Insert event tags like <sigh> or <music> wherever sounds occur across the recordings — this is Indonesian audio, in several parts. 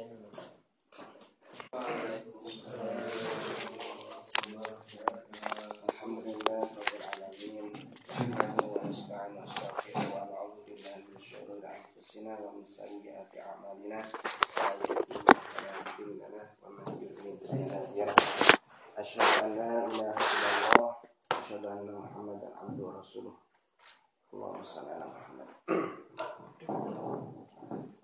Alhamdulillah Rabbil Alamin Nahmaduhu wa nasta'inu wa nastaghfiruh wa na'udzu billahi min syururi anfusina wa min sayyiati a'malina Man yahdihillahu fala mudilla lahu wa man yudlil fala hadiya lahu Asyhadu an la ilaha illallah wa asyhadu anna Muhammadan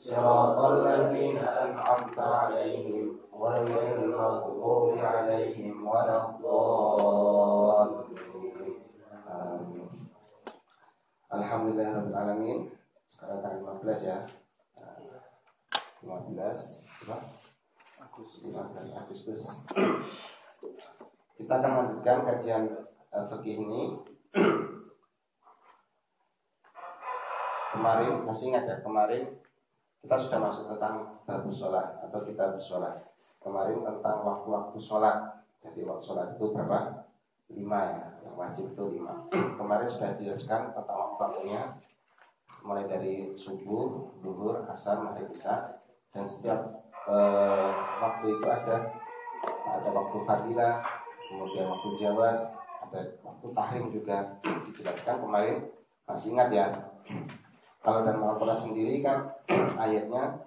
صراط الذين أنعمت عليهم غير المغضوب عليهم ولا الضالين آمين Alhamdulillah Rabbil Alamin Sekarang tanggal 15 ya 15 15 Agustus Kita akan melanjutkan kajian uh, fikih ini <clears throat> Kemarin, masih ingat ya kemarin kita sudah masuk tentang babu sholat atau kita bersolat. Kemarin tentang waktu-waktu sholat. Jadi waktu sholat itu berapa? Lima ya yang wajib itu lima. <clears throat> Kemarin sudah dijelaskan tentang waktu-waktunya. Mulai dari subuh duhur asar maghrib isya. Dan setiap eh, waktu itu ada ada waktu fadilah kemudian waktu jawas ada waktu tahrim juga. <clears throat> Dijelaskan kemarin masih ingat ya <clears throat> kalau dalam Al-Quran sendiri kan <clears throat> ayatnya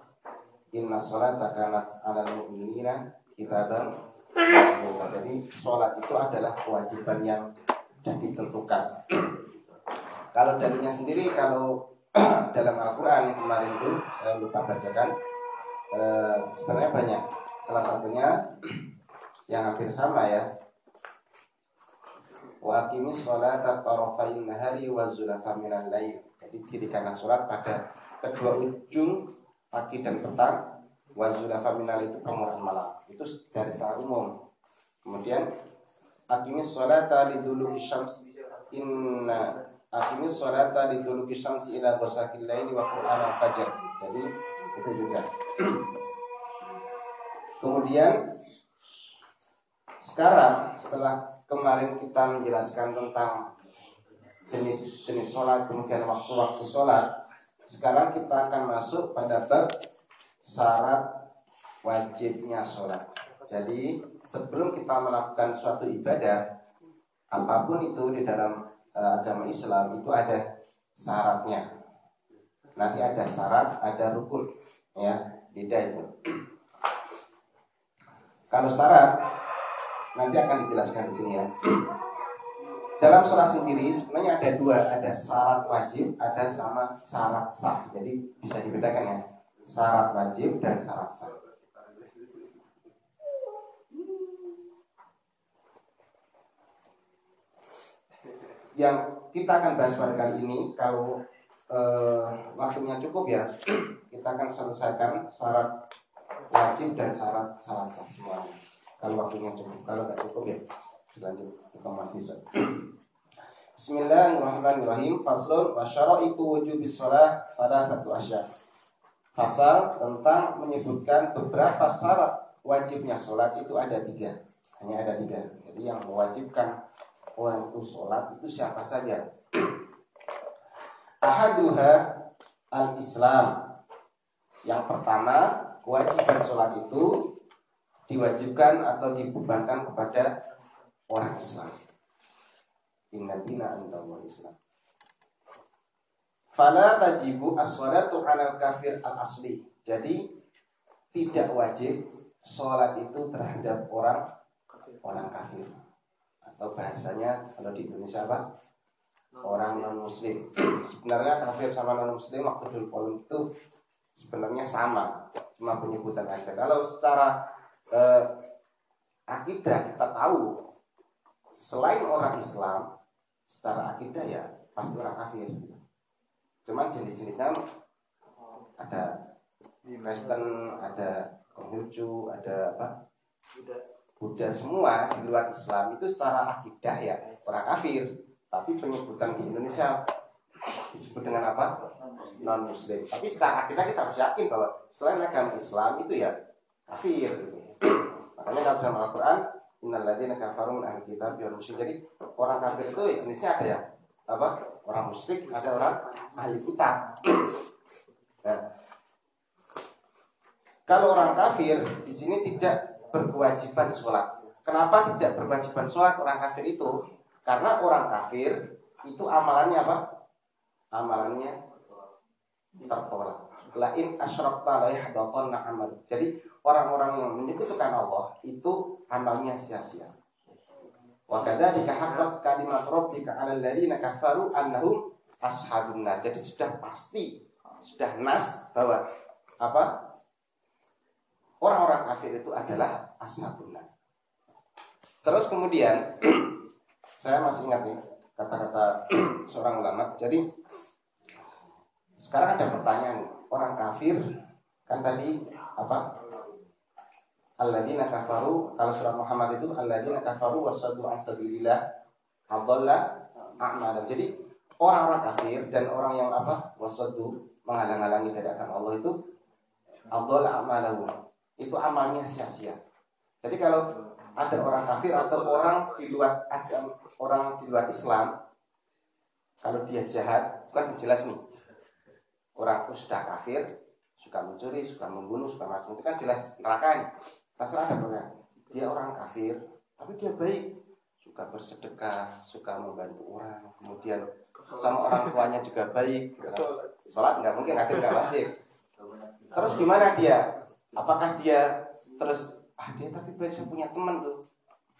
Inna sholat kanat ala mu'minina kitaban Jadi sholat itu adalah kewajiban yang sudah ditentukan. <clears throat> Kalau darinya sendiri kalau <clears throat> dalam Al-Quran yang kemarin itu saya lupa bacakan eh, sebenarnya banyak. Salah satunya yang hampir sama ya. Wa aqimis sholata tarafain nahari wa zulafa minal. Jadi dirikanlah sholat pada kedua ujung pagi dan petang wa zulafa minal itu permulaan malam. Itu dari secara umum. Kemudian aqimis sholata liduluki syams inna aqimis sholata liduluki syams ila ghasaqil laili wa qur'an al-fajr. Jadi itu juga. Kemudian sekarang setelah kemarin kita menjelaskan tentang jenis-jenis sholat, kemudian waktu-waktu sholat. Sekarang kita akan masuk pada bab syarat wajibnya sholat. Jadi sebelum kita melakukan suatu ibadah, apa pun itu di dalam uh, agama Islam itu ada syaratnya. Nanti ada syarat, ada rukun, ya, beda itu. Kalau syarat nanti akan dijelaskan di sini ya. Dalam sholat sendiri sebenarnya ada dua, ada syarat wajib, ada sama syarat sah. Jadi bisa dibedakan ya, syarat wajib dan syarat sah. Yang kita akan bahas pada kali ini, kalau eh, waktunya cukup ya, <clears throat> kita akan selesaikan syarat wajib dan syarat syarat sah semuanya. Kalau waktunya cukup, kalau nggak cukup ya dilanjut pertemuan bisa. Bismillahirrahmanirrahim. Faslun wa syaraitu wujubis shalah pada satu asya. Pasal tentang menyebutkan beberapa syarat wajibnya sholat itu ada tiga. Hanya ada tiga. Jadi yang mewajibkan orang itu sholat itu siapa saja? <clears throat> Ahaduha al-Islam. Yang pertama, kewajiban sholat itu diwajibkan atau dibebankan kepada orang Islam. Inna dina Allah Islam. Fala tajibu as-salatu 'alal kafir al-asli. Jadi tidak wajib sholat itu terhadap orang orang kafir atau bahasanya kalau di Indonesia apa orang non muslim <clears throat> sebenarnya kafir sama non muslim waktu dulu polim itu sebenarnya sama cuma penyebutan aja kalau secara eh, akidah kita tahu selain orang Islam secara akidah ya pasti orang kafir. Cuman jenis-jenisnya ada Kristen ada Konghucu ada apa? Buddha. Semua di luar Islam itu secara akidah ya orang kafir. Tapi penyebutan di Indonesia disebut dengan apa? Non muslim tapi secara akidah kita harus yakin bahwa selain agama Islam itu ya kafir. Makanya kalau dalam Al-Quran Innalladzina kafaru min ahli kitab wal musyrik. Jadi orang kafir itu ya jenisnya ada ya apa? Orang musyrik, ada orang ahli kitab. Nah, <clears throat> kalau orang kafir di sini tidak berkewajiban sholat. Kenapa tidak berkewajiban sholat orang kafir itu? Karena orang kafir itu amalannya apa? Amalannya tertolak. Lain asyrakta la yahbatanna amal. Jadi orang-orang yang menyekutukan Allah itu amalnya sia-sia. Wa kadzalika haqqat kalimat rabbika 'alal ladzina kafaru annahum ashabun nar. Jadi sudah pasti, sudah nas bahwa apa? Orang-orang kafir itu adalah ashabun nar. Terus kemudian <clears throat> saya masih ingat nih kata-kata <clears throat> seorang ulama. Jadi sekarang ada pertanyaan, orang kafir kan tadi apa? Alladzina kafaru kalau surat Muhammad itu alladzina kafaru wasaddu an sabilillah adalla a'malam. Jadi orang-orang kafir dan orang yang apa? wasaddu menghalang-halangi dari agama Allah itu adalla a'malahu. Itu amalnya sia-sia. Jadi kalau ada orang kafir atau orang di luar agama orang di luar Islam kalau dia jahat kan jelas nih orang sudah kafir suka mencuri suka membunuh suka macam itu kan jelas neraka Masalah ada dia orang kafir, tapi dia baik, suka bersedekah, suka membantu orang, kemudian sama orang tuanya juga baik. Sholat nggak mungkin ada nggak wajib. Terus gimana dia? Apakah dia terus ah dia tapi baik saya punya teman tuh.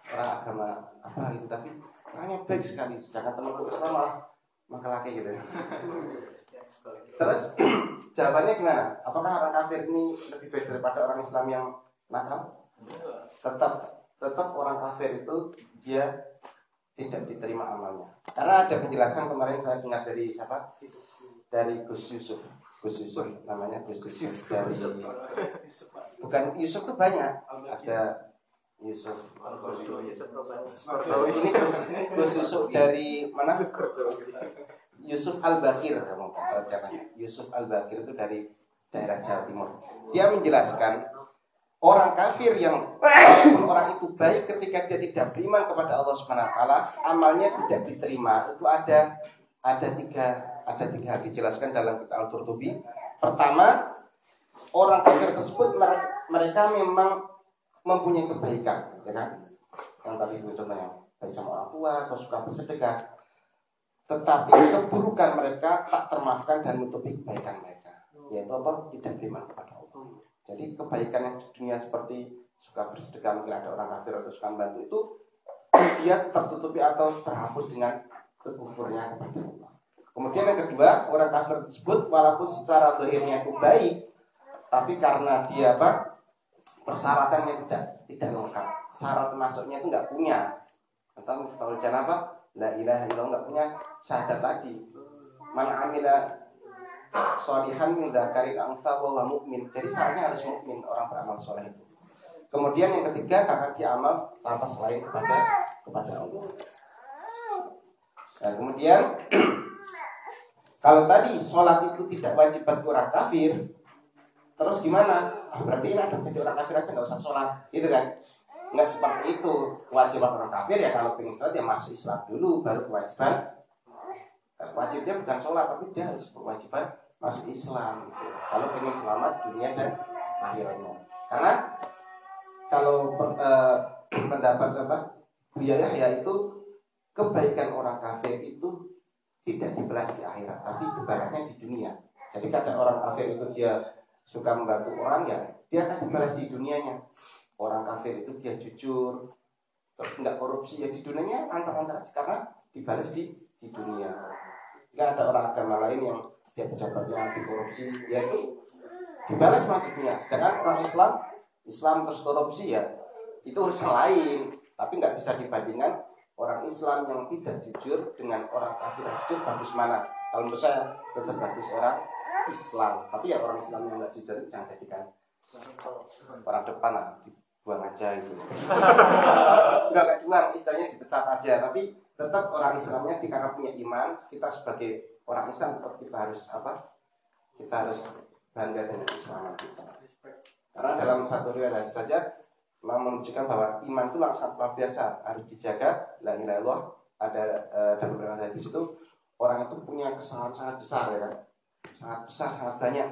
Orang agama apa gitu tapi orangnya baik sekali. Sedangkan teman temanku sama maka laki gitu. Terus <clears throat> jawabannya gimana? Apakah orang kafir ini lebih baik daripada orang Islam yang nakal tetap tetap orang kafir itu dia tidak diterima amalnya. Karena ada penjelasan kemarin saya dengar dari siapa? Dari Gus Yusuf. Gus Yusuf namanya Gus Yusuf dari bukan Yusuf itu banyak. Ada Yusuf. Ini Gus, Gus Yusuf dari mana? Yusuf Al Bakir kamu Yusuf Al Bakir itu dari daerah Jawa Timur. Dia menjelaskan Orang kafir yang <coughs> orang itu baik ketika dia tidak beriman kepada Allah Subhanahu wa taala, amalnya tidak diterima. Itu ada ada tiga ada tiga hal dijelaskan dalam kitab Al-Qurtubi. Pertama, orang kafir tersebut mereka memang mempunyai kebaikan, ya kan? Yang tadi itu contohnya baik sama orang tua atau suka bersedekah. Tetapi keburukan mereka tak termaafkan dan menutupi kebaikan mereka. Yaitu apa? Tidak beriman kepada. Jadi kebaikan yang di dunia seperti suka bersedekah mungkin ada orang kafir atau suka membantu itu dia tertutupi atau terhapus dengan kekufurnya kepada Allah. Kemudian yang kedua, orang kafir tersebut walaupun secara zahirnya itu baik, tapi karena dia apa? persyaratannya tidak tidak lengkap. Syarat masuknya itu nggak punya. Atau tahu apa? La ilaha illallah nggak punya syahadat tadi. Mana amila solihan min dzakarin angsa wa mukmin. Jadi syaratnya harus mukmin orang beramal soleh itu. Kemudian yang ketiga karena dia amal tanpa selain kepada kepada Allah. Nah, kemudian <clears throat> kalau tadi sholat itu tidak wajib bagi orang kafir, terus gimana? Ah, berarti ini ada jadi orang kafir aja nggak usah sholat, itu kan? Nggak seperti itu. Kewajiban orang kafir ya kalau pengen sholat ya masuk Islam dulu, baru kewajiban. Wajibnya bukan sholat, tapi dia harus berwajiban masuk Islam gitu. kalau pengen selamat dunia dan akhiratnya karena kalau per, eh, <clears throat> pendapat siapa? Buya Yahya itu kebaikan orang kafir itu tidak dibalas di akhirat tapi dibalasnya di dunia. Jadi kadang orang kafir itu dia suka membantu orang ya dia akan dibalas di dunianya. Orang kafir itu dia jujur terus nggak korupsi ya di dunianya antar-antar karena dibalas di di dunia. Nggak ada orang agama lain yang dia pejabatnya anti korupsi ya itu dibalas dunia sedangkan orang Islam Islam terus korupsi ya itu urusan lain. Tapi nggak bisa dibandingkan orang Islam yang tidak jujur dengan orang kafir. Yang jujur bagus mana? Kalau menurut saya tetap bagus orang Islam. Tapi ya orang Islam yang nggak jujur jangan jadikan orang depan lah dibuang aja itu <laughs> nggak nggak istilahnya dipecat aja. Tapi tetap orang Islamnya karena punya iman kita sebagai orang Islam tetap kita harus apa? Kita harus bangga dengan Islam. Kita karena dalam satu riwayat saja menunjukkan bahwa iman itu langsung luar biasa harus dijaga. La ilaha illallah ada e, dalam beberapa hadis itu orang itu punya kesalahan sangat besar ya kan? Sangat besar sangat banyak.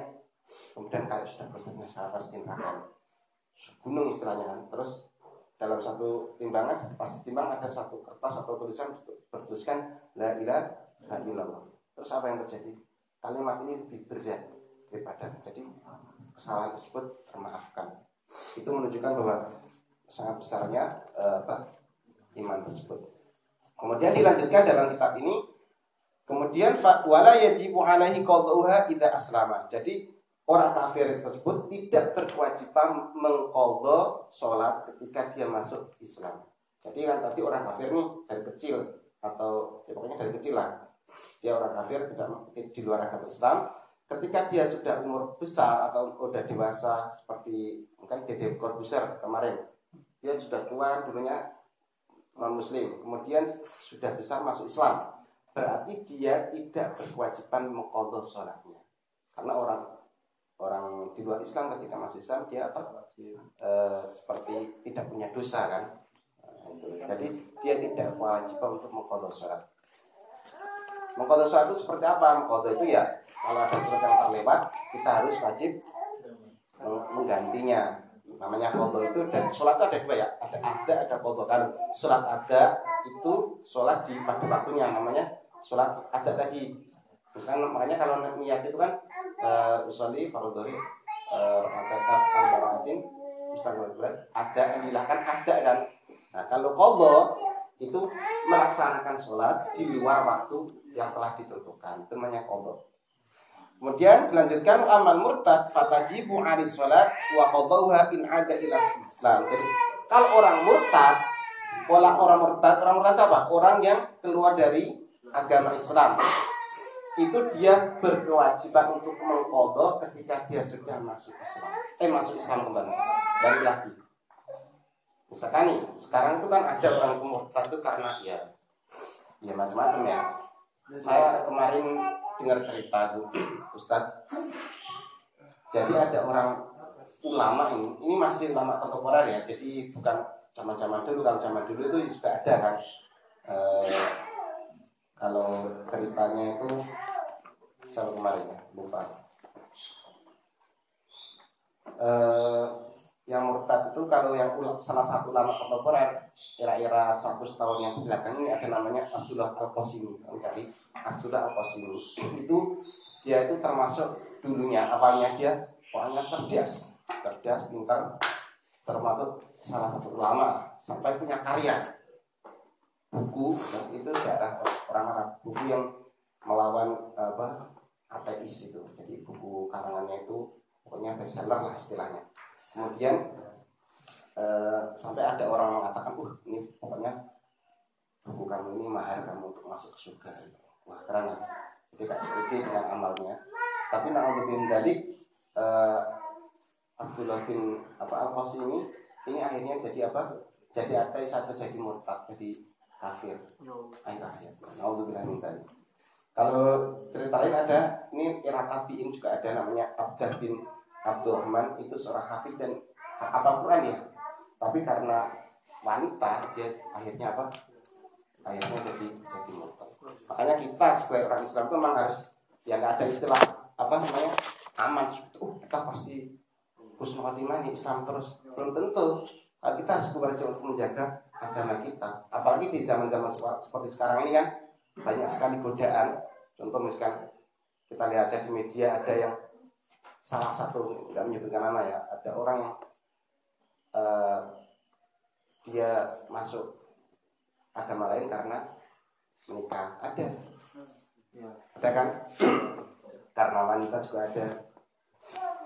Kemudian kayak sudah bertanya sahabat pasti gunung istilahnya kan. Terus dalam satu timbangan pas ditimbang ada satu kertas atau tulisan bertuliskan la ilaha illallah terus apa yang terjadi? Kalimat ini lebih berat daripada jadi kesalahan tersebut termaafkan. Itu menunjukkan bahwa sangat besarnya eh, apa iman tersebut. Kemudian dilanjutkan dalam kitab ini kemudian wala yajibu alaihi qadhuha idza aslama. Jadi orang kafir tersebut tidak berkewajiban mengkodok sholat ketika dia masuk Islam. Jadi kan tadi orang kafir nih dari kecil atau ya pokoknya dari kecil lah dia orang kafir tidak di luar agama Islam. Ketika dia sudah umur besar atau sudah dewasa seperti mungkin Dede Corbuzier kemarin dia sudah tua dulunya non Muslim kemudian sudah besar masuk Islam. Berarti dia tidak berkewajiban mengkodok sholatnya. Karena orang orang di luar Islam ketika masuk Islam dia apa? E, seperti tidak punya dosa kan? Jadi dia tidak wajib untuk mengkodok sholat mengkodok sholat itu seperti apa mengkodok itu ya kalau ada sholat yang terlewat kita harus wajib menggantinya namanya kodok itu dan sholat itu ada dua ya ada ada ada kodok kalau sholat ada itu sholat di pada waktunya namanya sholat ada tadi misalkan makanya kalau niat itu kan uh, usolli farodori uh, arba'atin mustaqbil ada yang dilahkan ada kan nah kalau kodok itu melaksanakan sholat di luar waktu yang telah ditentukan itu namanya kodok kemudian dilanjutkan aman murtad fatajibu ari sholat wa in ada ila islam jadi kalau orang murtad pola orang murtad orang murtad apa orang yang keluar dari agama Islam itu dia berkewajiban untuk mengkodok ketika dia sudah masuk Islam. Eh masuk Islam kembali. Balik lagi. Misalkan nih, sekarang itu kan ada orang kemurtad itu karena ya ya macam-macam ya. Saya kemarin dengar cerita tuh <clears throat> Ustadz. Jadi ada orang ulama ini, ini masih ulama kontemporer ya. Jadi bukan zaman-zaman dulu, kalau zaman dulu itu juga ada kan. Eh, kalau ceritanya itu saya kemarin ya lupa uh, yang murtad itu kalau yang salah satu lama kontemporer era-era 100 tahun yang belakang ini ada namanya Abdullah Al Qasimi mencari Abdullah Al Qasimi <clears throat> itu dia itu termasuk dulunya awalnya dia orangnya cerdas. Cerdas pintar termasuk salah satu ulama. Sampai punya karya. Buku itu daerah orang Arab. Buku yang melawan apa ateis itu. Jadi buku karangannya itu pokoknya bestseller lah istilahnya kemudian eh, sampai ada orang mengatakan uh ini pokoknya buku kamu ini mahal kamu untuk masuk ke surga. Wah keren ya. Jadi gak seperti dengan amalnya. Tapi naudzubillah dari eh, Abdullah bin apa Al ini ini akhirnya jadi apa? Jadi ateis atau jadi murtad jadi kafir. Akhir akhir. Naudzubillah min dzalik kalau ceritain ada ini era tabiin juga ada namanya Abdah bin Abdurrahman itu seorang hafid dan apa Quran ya. Tapi karena wanita dia akhirnya apa? Akhirnya jadi jadi murtad makanya kita sebagai orang Islam itu memang harus ya nggak ada istilah apa namanya aman. Uh kita pasti husnul khotimah Islam terus. Belum tentu. Kita harus bekerja untuk menjaga agama kita. Apalagi di zaman-zaman seperti sekarang ini kan banyak sekali godaan. Contoh misalkan kita lihat aja di media ada yang salah satu nggak menyebutkan nama ya, ada orang yang uh, masuk agama lain karena menikah. Ada. Ada kan? <clears throat> Karena wanita juga ada.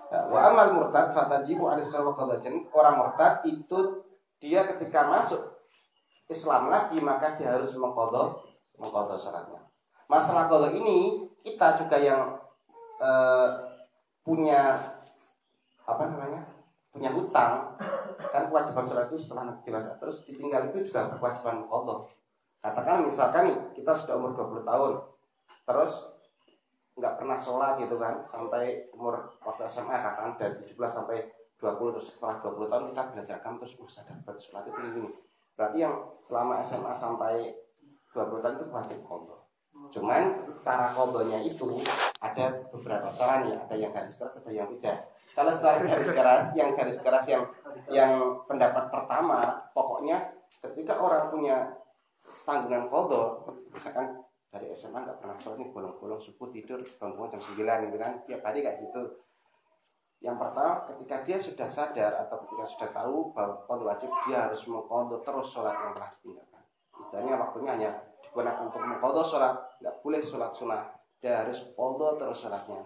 Nah, wa amal murtad fatajibu orang murtad itu dia ketika masuk Islam lagi maka dia harus mengkodok mengkodok syaratnya masalah kodok ini kita juga yang uh, punya apa namanya punya hutang kan kewajiban sholat itu setelah dewasa terus ditinggal itu juga berkewajiban kodok katakan misalkan nih kita sudah umur 20 tahun terus nggak pernah sholat gitu kan sampai umur waktu SMA katakan dari 17 sampai 20 terus setelah 20 tahun kita belajar kan terus oh, sadar sholat itu ini berarti yang selama SMA sampai 20 tahun itu wajib kodok Cuman cara kodonya itu ada beberapa cara nih, ada yang garis keras, ada yang tidak. Kalau secara garis keras, yang garis keras yang yang pendapat pertama, pokoknya ketika orang punya tanggungan kodo, misalkan dari SMA nggak pernah sholat nih bolong-bolong subuh tidur bangun jam 9 gitu kan. Tiap hari kayak gitu. Yang pertama ketika dia sudah sadar atau ketika sudah tahu bahwa kodo wajib dia harus mengkodo terus sholat yang telah ditinggalkan. Istilahnya waktunya hanya digunakan untuk mengkodok sholat nggak boleh sholat sunnah dia harus kodok terus sholatnya.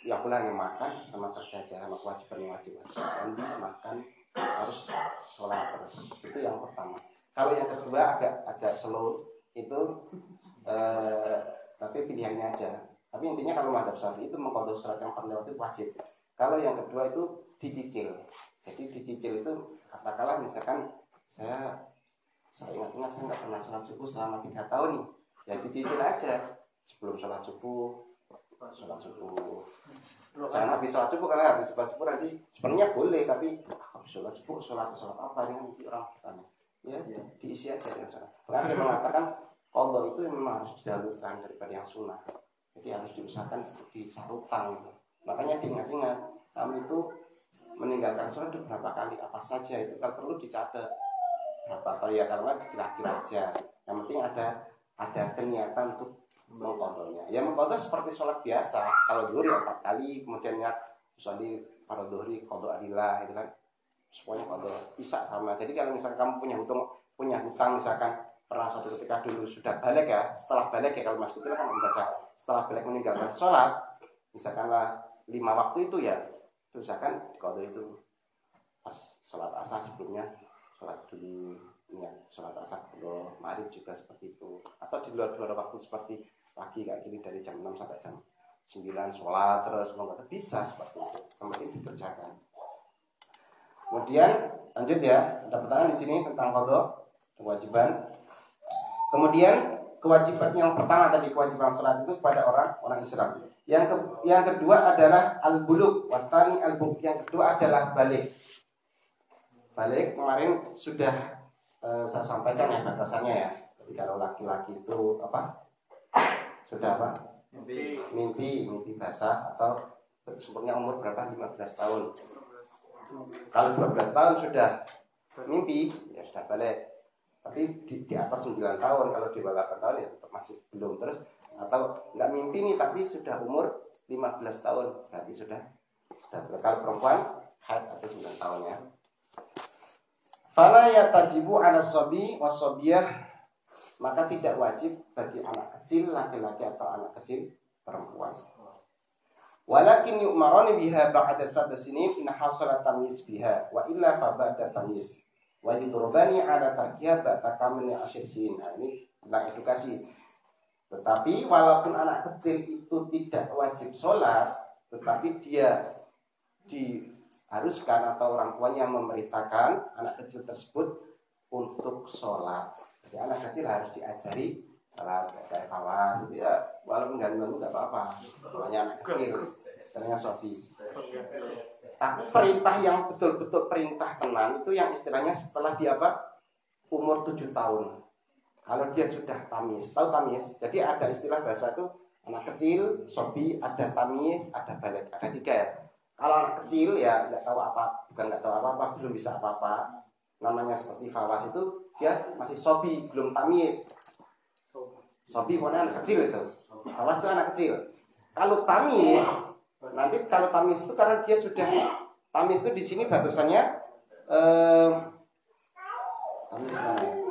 Ya boleh hanya makan sama kerja aja sama kewajiban yang wajib wajib mandi makan harus sholat terus. Itu yang pertama. Kalau yang kedua agak agak slow itu eh, tapi pilihannya aja. Tapi intinya kalau madhab syafi'i itu mengkodok sholat yang paling itu wajib. Kalau yang kedua itu dicicil. Jadi dicicil itu katakanlah misalkan saya saya ingat-ingat saya nggak pernah sholat subuh selama tiga tahun nih. Ya dicicil aja sebelum sholat subuh. Sholat subuh. Jangan habis sholat subuh karena habis sholat subuh nanti sebenarnya boleh tapi habis sholat subuh sholat sholat apa ini nanti orang bertanya ya iya. diisi aja dengan sholat. Bahkan dia mengatakan kalau itu memang harus didahulukan daripada yang sunnah. Jadi harus diusahakan di sarutang gitu makanya diingat-ingat kami itu meninggalkan sholat itu berapa kali apa saja itu. Kalau perlu dicatat berapa atau ya kalau nggak kira-kira aja. Yang penting ada ada kenyatan untuk mengkodoknya ya mengkodok seperti sholat biasa. Kalau dulu ya empat kali kemudian ya misalnya pada duhri kodok adillah itu kan. Semuanya kodok bisa sama. Jadi kalau misalkan kamu punya hutang punya hutang misalkan pernah suatu ketika dulu sudah balik ya setelah balik ya kalau mas itu kan biasa. Setelah balik meninggalkan sholat misalkanlah lima waktu itu ya misalkan kodok itu pas sholat asar sebelumnya sholat dulu ya sholat asar. Dulu maghrib juga seperti itu. Atau di luar luar waktu seperti pagi kayak gini dari jam 6 sampai jam 9 sholat terus mau bisa seperti itu. Kemudian dikerjakan. Kemudian lanjut ya ada pertanyaan di sini tentang kodok kewajiban. Kemudian kewajiban yang pertama tadi kewajiban sholat itu kepada orang orang Islam. Yang ke, yang kedua adalah al buluk watani al buluk yang kedua adalah balik balik kemarin sudah uh, saya sampaikan ya batasannya ya. Jadi kalau laki-laki itu apa? Sudah apa? Mimpi. Mimpi, mimpi basah atau sempurna umur berapa? 15 tahun. Kalau 12 tahun sudah mimpi, ya sudah balik. Tapi di, di atas 9 tahun, kalau di bawah 8 tahun ya tetap masih belum terus atau nggak mimpi nih tapi sudah umur 15 tahun berarti sudah sudah kalau perempuan haid atau 9 tahun ya Fala yatajibu ala sobi wasobiyah maka tidak wajib bagi anak kecil laki-laki atau anak kecil perempuan. Walakin yu'marani biha ba'da sabda sinin in hasala tamyiz biha wa illa fa ba'da tamyiz. Wa yudrubani ala tarkiha ba'da kamilni asyir. Nah, ini tentang edukasi. Tetapi walaupun anak kecil itu tidak wajib sholat, tetapi dia di haruskan atau orang tuanya memerintahkan anak kecil tersebut untuk sholat. Jadi anak kecil harus diajari sholat kayak kawas gitu ya. Walaupun nggak ganggu nggak apa-apa. Namanya anak kecil, ternyata Sofi. Tapi perintah yang betul-betul perintah tenan itu yang istilahnya setelah dia apa? Umur tujuh tahun. Kalau dia sudah tamis, tahu tamis? Jadi ada istilah bahasa itu anak kecil, sobi, ada tamis, ada balik, ada tiga ya kalau anak kecil ya nggak tahu apa, bukan nggak tahu apa-apa, belum bisa apa-apa. Namanya seperti fawas itu dia masih sobi, belum tamis. Sobi pokoknya anak kecil itu. Fawas itu anak kecil. Kalau tamis, nanti kalau tamis itu karena dia sudah tamis itu di sini batasannya eh, tamis mana ya?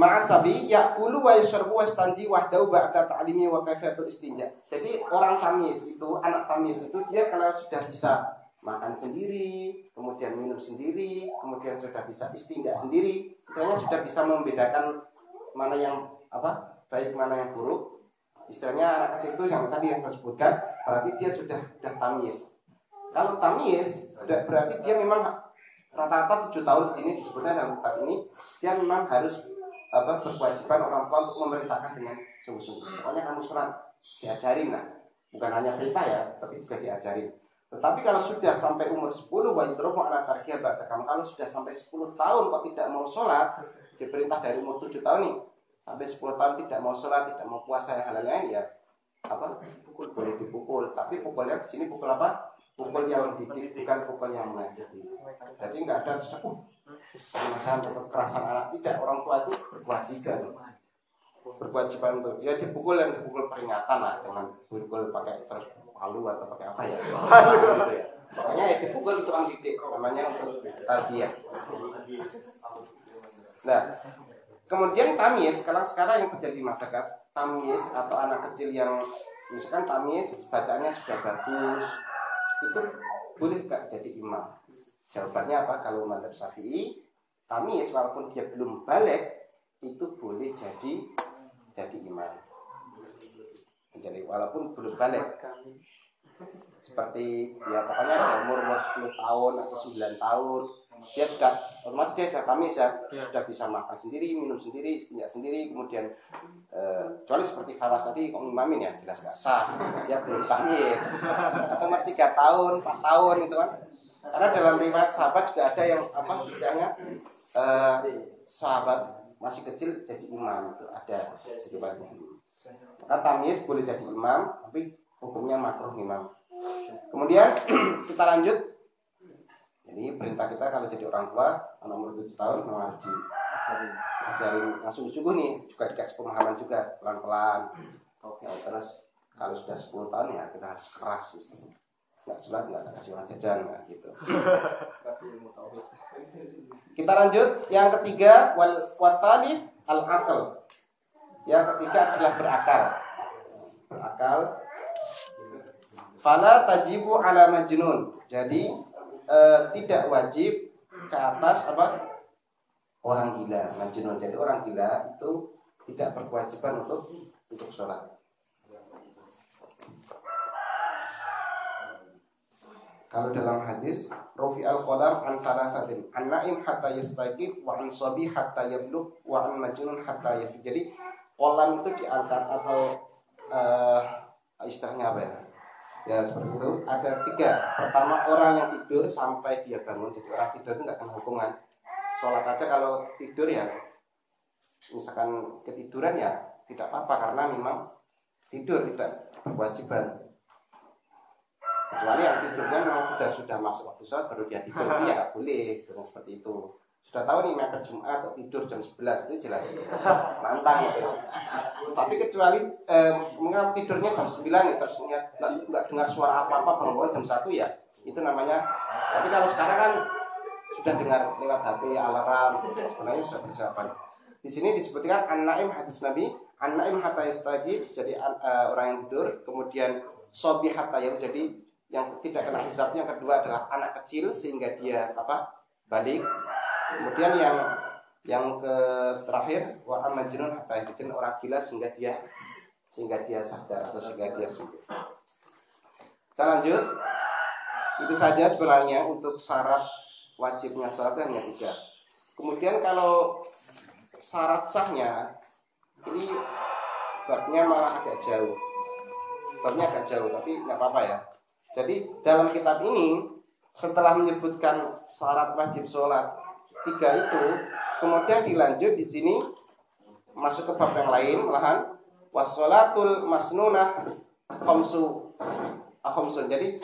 Ma'asabi yakulu wa yashrabu wa yastanji wahdahu ba'da ta'limi wa kaifiyatul istinja. Jadi orang tamis itu, anak tamis itu dia kalau sudah bisa makan sendiri, kemudian minum sendiri, kemudian sudah bisa istinja sendiri, istilahnya sudah bisa membedakan mana yang apa baik mana yang buruk. Istilahnya anak kecil itu yang tadi yang saya sebutkan, berarti dia sudah sudah tamis. Kalau tamis, berarti dia memang rata-rata tujuh tahun di sini disebutkan dalam tempat ini, dia memang harus apa berkewajiban orang tua untuk memerintahkan dengan sungguh-sungguh. Pokoknya kamu sholat diajarin lah, bukan hanya perintah ya, tapi juga diajarin. Tetapi kalau sudah sampai umur 10 wa yudrofu ala tarkiyah kamu. Kalau sudah sampai 10 tahun kok tidak mau sholat, diperintah dari umur 7 tahun nih, sampai 10 tahun tidak mau sholat, tidak mau puasa yang hal lain ya apa pukul boleh dipukul. Tapi pukulnya di sini pukul apa pukul yang didik bukan pukul yang menyakiti jadi nggak ada sepuh Permasalahan untuk kekerasan anak tidak orang tua itu berkewajiban. Berkewajiban untuk ya dipukul dan dipukul peringatan lah jangan dipukul pakai terus palu atau pakai apa ya. Gitu ya. Makanya ya dipukul itu orang didik namanya untuk tarbiyah. Nah kemudian tamis kalau sekarang yang terjadi di masyarakat tamis atau anak kecil yang misalkan tamis bacanya sudah bagus itu boleh gak jadi imam Jawabannya apa? Kalau madhab syafi'i, tamis walaupun dia belum balik, itu boleh jadi jadi imam. Jadi walaupun belum balik. Seperti ya pokoknya umur umur 10 tahun atau 9 tahun, dia sudah otomatis dia sudah tamis ya, ya. sudah bisa makan sendiri, minum sendiri, istinja sendiri, kemudian eh, kecuali seperti Fawas tadi kok imamin ya jelas gak sah, dia belum tamis, atau tiga tahun, empat tahun itu kan, karena dalam riwayat sahabat juga ada yang apa istilahnya uh, sahabat masih kecil jadi imam itu ada riwayatnya. Maka tamis boleh jadi imam, tapi hukumnya makruh imam. Kemudian <clears throat> kita lanjut. Jadi perintah kita kalau jadi orang tua anak umur 7 tahun memang harus diajarin langsung sungguh nih juga dikasih pemahaman juga pelan-pelan. Nah, terus kalau sudah 10 tahun ya kita harus keras istilahnya nggak sholat nggak ada kasih uang jajan nah, gitu. Kita lanjut. Yang ketiga wal watali al akal yang ketiga adalah berakal. Berakal. Fala tajibu ala majnun. Jadi e, tidak wajib ke atas apa orang gila majnun jadi orang gila itu tidak berkewajiban untuk untuk sholat Kalau dalam hadis, Rofi al qalam an thalathatin, an naim hatta yastaqif wa an sabi hatta yablugh wa an majnun hatta yafi. Jadi kolam itu diangkat atau uh, istilahnya apa ya? Ya seperti itu. Ada tiga. Pertama orang yang tidur sampai dia bangun. Jadi orang tidur itu nggak kena hukuman. Sholat aja kalau tidur ya, misalkan ketiduran ya tidak apa-apa karena memang tidur tidak berkewajiban kecuali yang tidurnya memang sudah sudah masuk waktu sholat baru dia tidur itu ya nggak boleh seperti itu sudah tahu nih mepet Jumat atau tidur jam 11 itu jelas. Mantang gitu tapi kecuali eh, tidurnya jam 9 nih terus nggak, dengar suara apa-apa bangun jam 1 ya itu namanya. Tapi kalau sekarang kan sudah dengar lewat HP alarm sebenarnya sudah persiapan. Di sini disebutkan an-naim hadis Nabi an-naim hatta jadi uh, orang yang tidur kemudian sobi hatta yang jadi yang tidak kena hisapnya kedua adalah anak kecil sehingga dia apa balik kemudian yang yang ke terakhir wa amajnun hatta bikin orang gila sehingga dia sehingga dia sadar atau sehingga dia sembuh. Kita lanjut. Itu saja sebenarnya untuk syarat wajibnya sholat hanya tiga. Kemudian kalau syarat sahnya ini babnya malah agak jauh. Babnya agak jauh tapi nggak apa-apa ya. Jadi dalam kitab ini setelah menyebutkan syarat wajib sholat tiga itu, kemudian dilanjut di sini masuk ke bab yang lain malahan wasolatul masnunah khomsu akhomsun. Jadi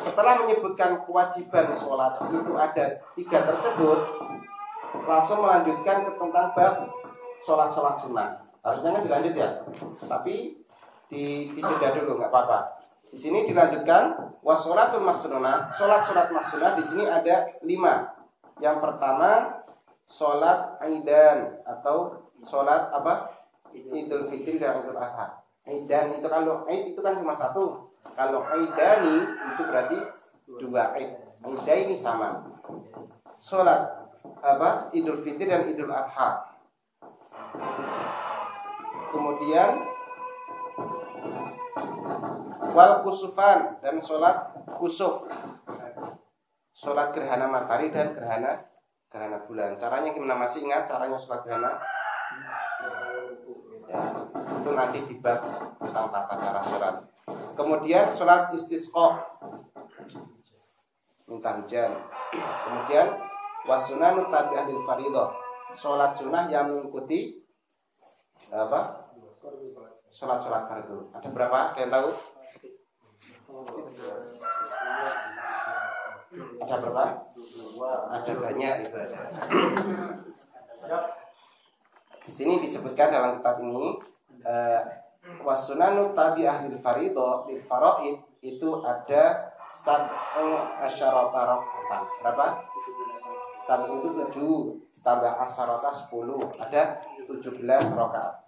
setelah menyebutkan kewajiban sholat itu ada tiga tersebut, langsung melanjutkan ke tentang bab sholat-sholat sunnah. Harusnya kan dilanjut ya, tapi di dijeda dulu nggak apa-apa. Di sini dilanjutkan wasolatul masnunah. Solat-solat masnunah di sini ada lima. Yang pertama solat aidan atau sholat apa Idul Fitri dan Idul Adha. Aidan itu kalau Aid itu kan cuma satu. Kalau Aidani itu berarti dua Aid. Aidai ini sama. Sholat apa Idul Fitri dan Idul Adha. Kemudian wal kusufan dan sholat kusuf. Sholat gerhana matahari dan gerhana gerhana bulan. Caranya gimana masih ingat caranya sholat gerhana? Ya, itu nanti di bab tentang tata cara sholat. Kemudian sholat istisqa minta hujan. Kemudian wasunanu tabi'atil faridoh sholat sunnah yang mengikuti apa? Sholat-sholat fardu. Ada berapa? Yang tahu? Ada berapa? Ada banyak itu aja. Di sini disebutkan dalam kitab ini uh, wasunanu tabi ahli farido di faraid itu ada sab'u asyarata rakaatan. Berapa? Sab'u itu tujuh tambah asyarata sepuluh. Ada tujuh belas rakaat.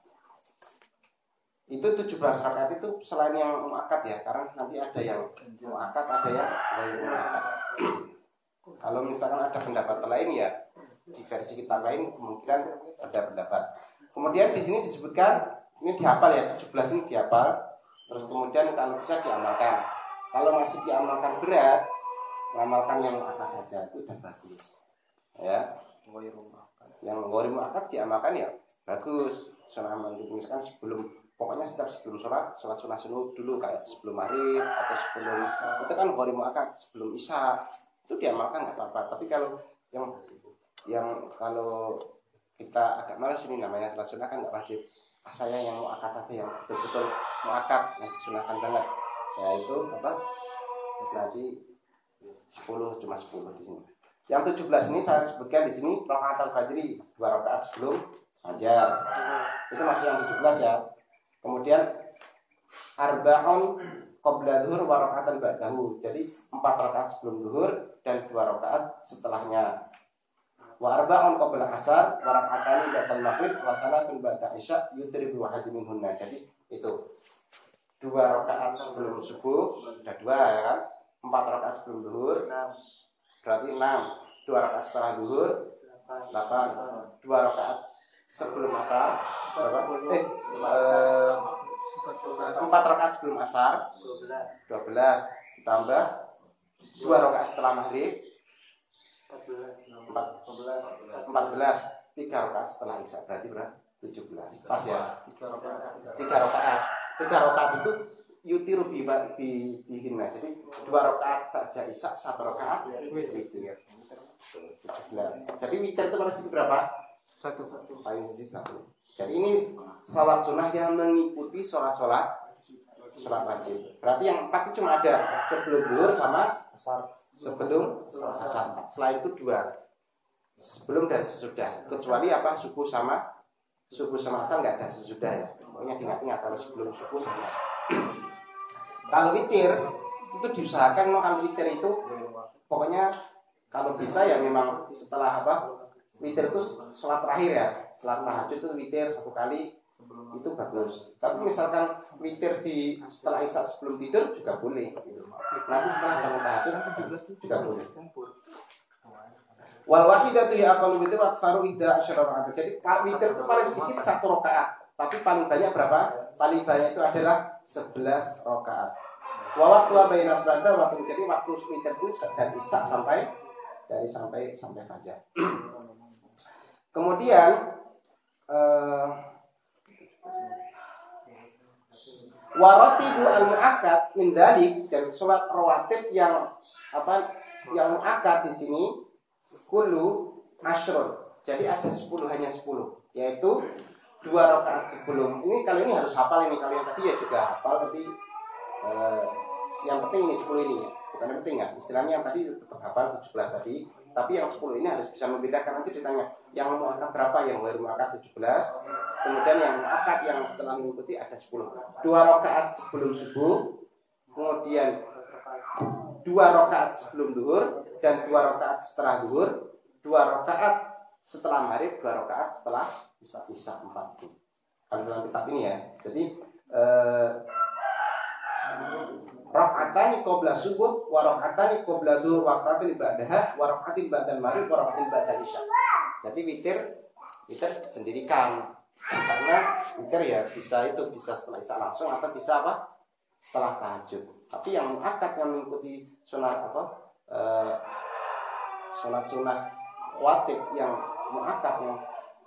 Itu tujuh belas rakaat itu selain yang muakat ya, karena nanti ada yang muakat, ada yang lain muakat. Kalau misalkan ada pendapat lain ya di versi kita lain kemungkinan ada pendapat. Kemudian di sini disebutkan ini dihafal ya 17 ini dihafal. Terus kemudian kalau bisa diamalkan. Kalau masih diamalkan berat, mengamalkan yang atas saja itu sudah bagus. Ya. Yang gorimu akad diamalkan ya bagus. Sunnah misalkan sebelum pokoknya setiap sebelum sholat sholat sunnah sunnah dulu kayak sebelum maghrib atau sebelum itu kan gorimu akad sebelum isya. Itu diamalkan nggak apa-apa. Tapi kalau yang yang kalau kita agak malas ini namanya sholat sunnah kan nggak wajib. Ah, saya yang mau akad saja yang betul-betul mau akad yang disunahkan banget. Ya itu apa? Nanti 10 cuma 10 di sini. Yang 17 ini saya sebutkan di sini rakaat al-fajri dua rakaat sebelum fajar itu masih yang 17 ya kemudian arbaon qabla dhuhur wa raka'atan ba'dahu. Jadi empat rakaat sebelum duhur dan dua rakaat setelahnya. Wa arba'un qabla asar wa raka'atani ba'dal maghrib wa thalathun ba'da isya yutri bi wahidin minhunna. Jadi itu. Dua rakaat sebelum subuh ada dua ya kan? Empat rakaat sebelum duhur berarti enam. Dua rakaat setelah duhur delapan. dua rakaat sebelum asar berapa? Eh empat rakaat sebelum asar. Dua belas. Ditambah dua rakaat setelah maghrib. Empat belas. Tiga rakaat setelah isya. Berarti berapa? tujuh belas. Pas ya? Tiga rakaat. Tiga rakaat itu yutiru bi bi bihina. Jadi dua rakaat baca isya satu rakaat witir. Tujuh belas. Jadi witir itu harus berapa? Satu. Paling sedikit satu jadi ini sholat sunnah yang mengikuti sholat-sholat sholat wajib. Berarti yang empat itu cuma ada sebelum duhur sama sebelum asar. Setelah itu dua. Sebelum dan sesudah. Kecuali apa subuh sama subuh sama asar nggak ada sesudah ya. Pokoknya ingat-ingat kalau sebelum subuh sama. kalau witir itu diusahakan memang kalau witir itu pokoknya kalau bisa ya memang setelah apa witir itu sholat terakhir ya setelah tahajud itu witir satu kali itu bagus. Tapi misalkan witir di setelah isya sebelum tidur juga boleh. Nanti setelah bangun tahajud juga boleh. Wal wahidatu ya akal witir wa faru ida asyara Jadi witir itu paling sedikit satu rakaat, tapi paling banyak berapa? Paling banyak itu adalah 11 rakaat. Wa waktu baina salata waktu jadi waktu witir itu dari isya sampai dari sampai sampai fajar. <clears throat> Kemudian uh, waratibu al muakkad min dalik dan sholat rawatib yang apa yang muakkad di sini kulu ashrun. Jadi ada 10 hanya 10 yaitu dua rakaat sebelum. Ini kali ini harus hafal ini kalian tadi ya juga hafal tapi uh, yang penting ini 10 ini ya. Bukan yang penting ya istilahnya yang tadi tetap hafal 17 tadi. Tapi yang 10 ini harus bisa membedakan. Nanti ditanya yang muakat berapa? Yang baru muakat 17 kemudian yang muakat yang setelah mengikuti ada 10 dua rakaat sebelum subuh kemudian dua rakaat sebelum duhur dan dua rakaat setelah duhur dua rakaat setelah maghrib dua rakaat setelah isya empat kalau dalam kitab ini ya jadi eh, rakaatani qabla subuh wa rakaatani qabla dhuhr wa rakaatani ba'daha wa rakaatin ba'dal maghrib wa isya. Jadi witir witir sendirikan. Karena witir ya bisa itu bisa setelah isya langsung atau bisa apa? Setelah tahajud. Tapi yang akad yang mengikuti sunat apa? Eh, sunat sunat wajib yang muakat yang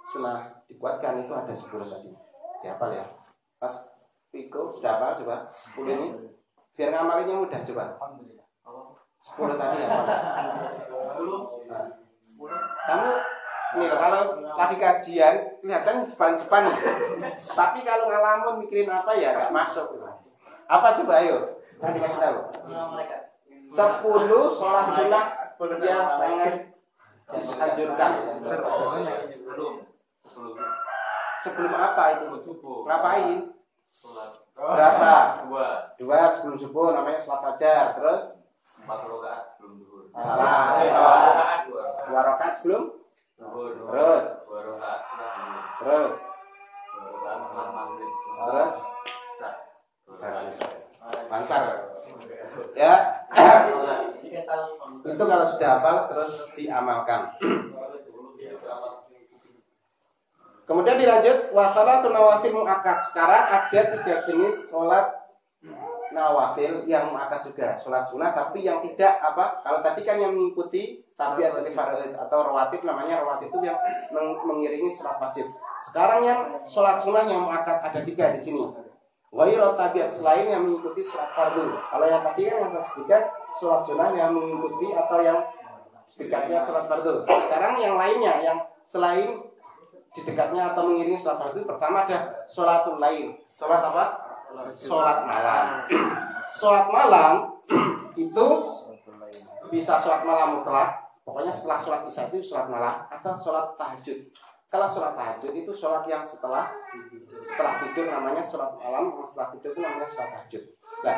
sudah dikuatkan itu ada 10 tadi. Dihafal ya. Pas Piko sudah apa coba? 10 ini biar ngamalinnya mudah coba. 10 tadi? Nah. Kamu ini loh, kalau lagi kajian kelihatan depan-depan nih. Tapi kalau ngalamun mikirin apa ya nggak masuk. Apa coba ayo? Yang dikasih tahu. Sepuluh sholat sunat yang sangat disanjurkan sebelum sebelum apa itu ngapain berapa? Dua. Dua sebelum subuh namanya sholat fajar. Terus? Empat rakaat sebelum zuhur salah. Dua rakaat sebelum? Terus? dua rakaat setelah terus? Dua rakaat setelah maghrib. Terus? Lancar. Ya. Itu kalau sudah hafal terus diamalkan kemudian dilanjut wasala nawafil muakat sekarang ada tiga jenis sholat nawafil yang muakat juga sholat sunnah tapi yang tidak apa kalau tadi kan yang mengikuti tapi ada farid atau rawatib namanya rawatib itu yang meng mengiringi sholat wajib sekarang yang sholat sunnah yang muakat ada tiga di sini Wahiro tabiat selain yang mengikuti sholat fardu. Kalau yang tadi kan yang saya sebutkan sholat sunnah yang mengikuti atau yang dekatnya sholat fardu. Sekarang yang lainnya yang selain di dekatnya atau mengiringi sholat fardu pertama ada sholatul lain. Sholat apa? Sholat malam. <clears throat> sholat malam <clears throat> itu bisa sholat malam mutlak. Pokoknya setelah sholat isya itu sholat malam atau sholat tahajud. Kalau sholat tahajud itu sholat yang setelah setelah tidur namanya sholat malam, setelah tidur itu namanya sholat tahajud. Nah,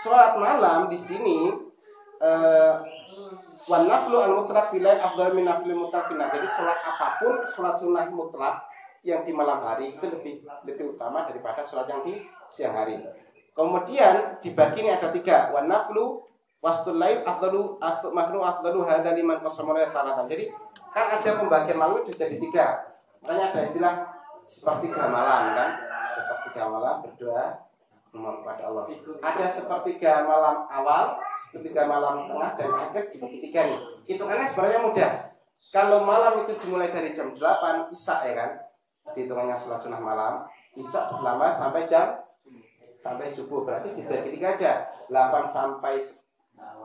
sholat malam di sini eh, wan naflu al mutlak filai afdal min nafli mutlaqina. Jadi sholat apa pun, sholat sunnah mutlak yang di malam hari itu lebih lebih utama daripada sholat yang di siang hari. Kemudian dibagi ini ada tiga. Wan naflu wastul lail afdalu makru afdalu hadza liman qasama Jadi kan ada pembagian malam itu jadi tiga Makanya ada istilah sepertiga malam kan, sepertiga malam berdoa kepada Allah. Ada sepertiga malam awal, sepertiga malam tengah dan akhir dibagi tiga nih. Hitungannya sebenarnya mudah. Kalau malam itu dimulai dari jam 8 Isya ya kan, hitungannya sholat sunnah malam, Isya selama sampai jam sampai subuh berarti dibagi tiga aja 8 sampai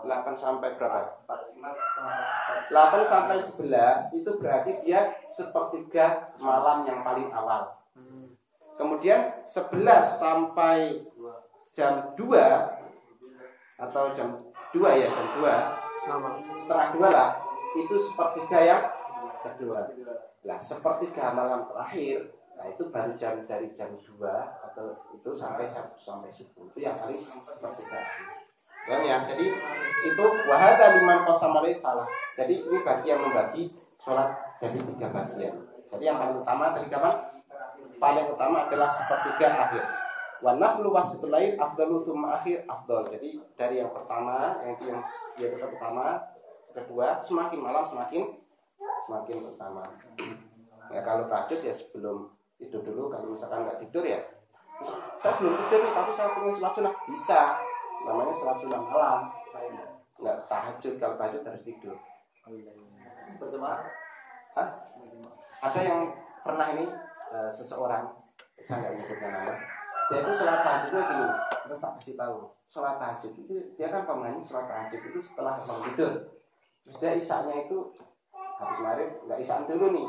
8 sampai berapa? 8 sampai 11 itu berarti dia sepertiga malam yang paling awal. Kemudian 11 sampai jam 2 atau jam 2 ya, jam 2. Setengah 2 lah, itu sepertiga yang kedua. Nah, sepertiga malam terakhir, nah itu baru jam dari jam 2 atau itu sampai sampai subuh. Itu yang paling sepertiga. Ya, ya. Jadi itu wahada liman kosamali salah. Jadi ini bagi yang membagi sholat jadi tiga bagian. Jadi yang paling utama tadi kapan? Paling utama adalah sepertiga akhir. Wa naflu wasitul lain afdalu thumma akhir afdal. Jadi dari yang pertama yang yang yang pertama, kedua semakin malam semakin semakin utama. Ya kalau tahajud ya sebelum tidur dulu kalau misalkan nggak tidur ya saya belum tidur nih tapi saya pengen sholat sunnah. Bisa namanya sholat sunnah malam. Nggak tahajud kalau tahajud harus tidur. Berjemaah ada yang pernah ini uh, seseorang saya nggak menyebutkan nama dia itu sholat tahajudnya gini terus tak kasih tahu. Sholat tahajud itu dia kan pemain sholat tahajud itu setelah bangun tidur. Sudah isaknya itu habis maghrib nggak isak dulu nih.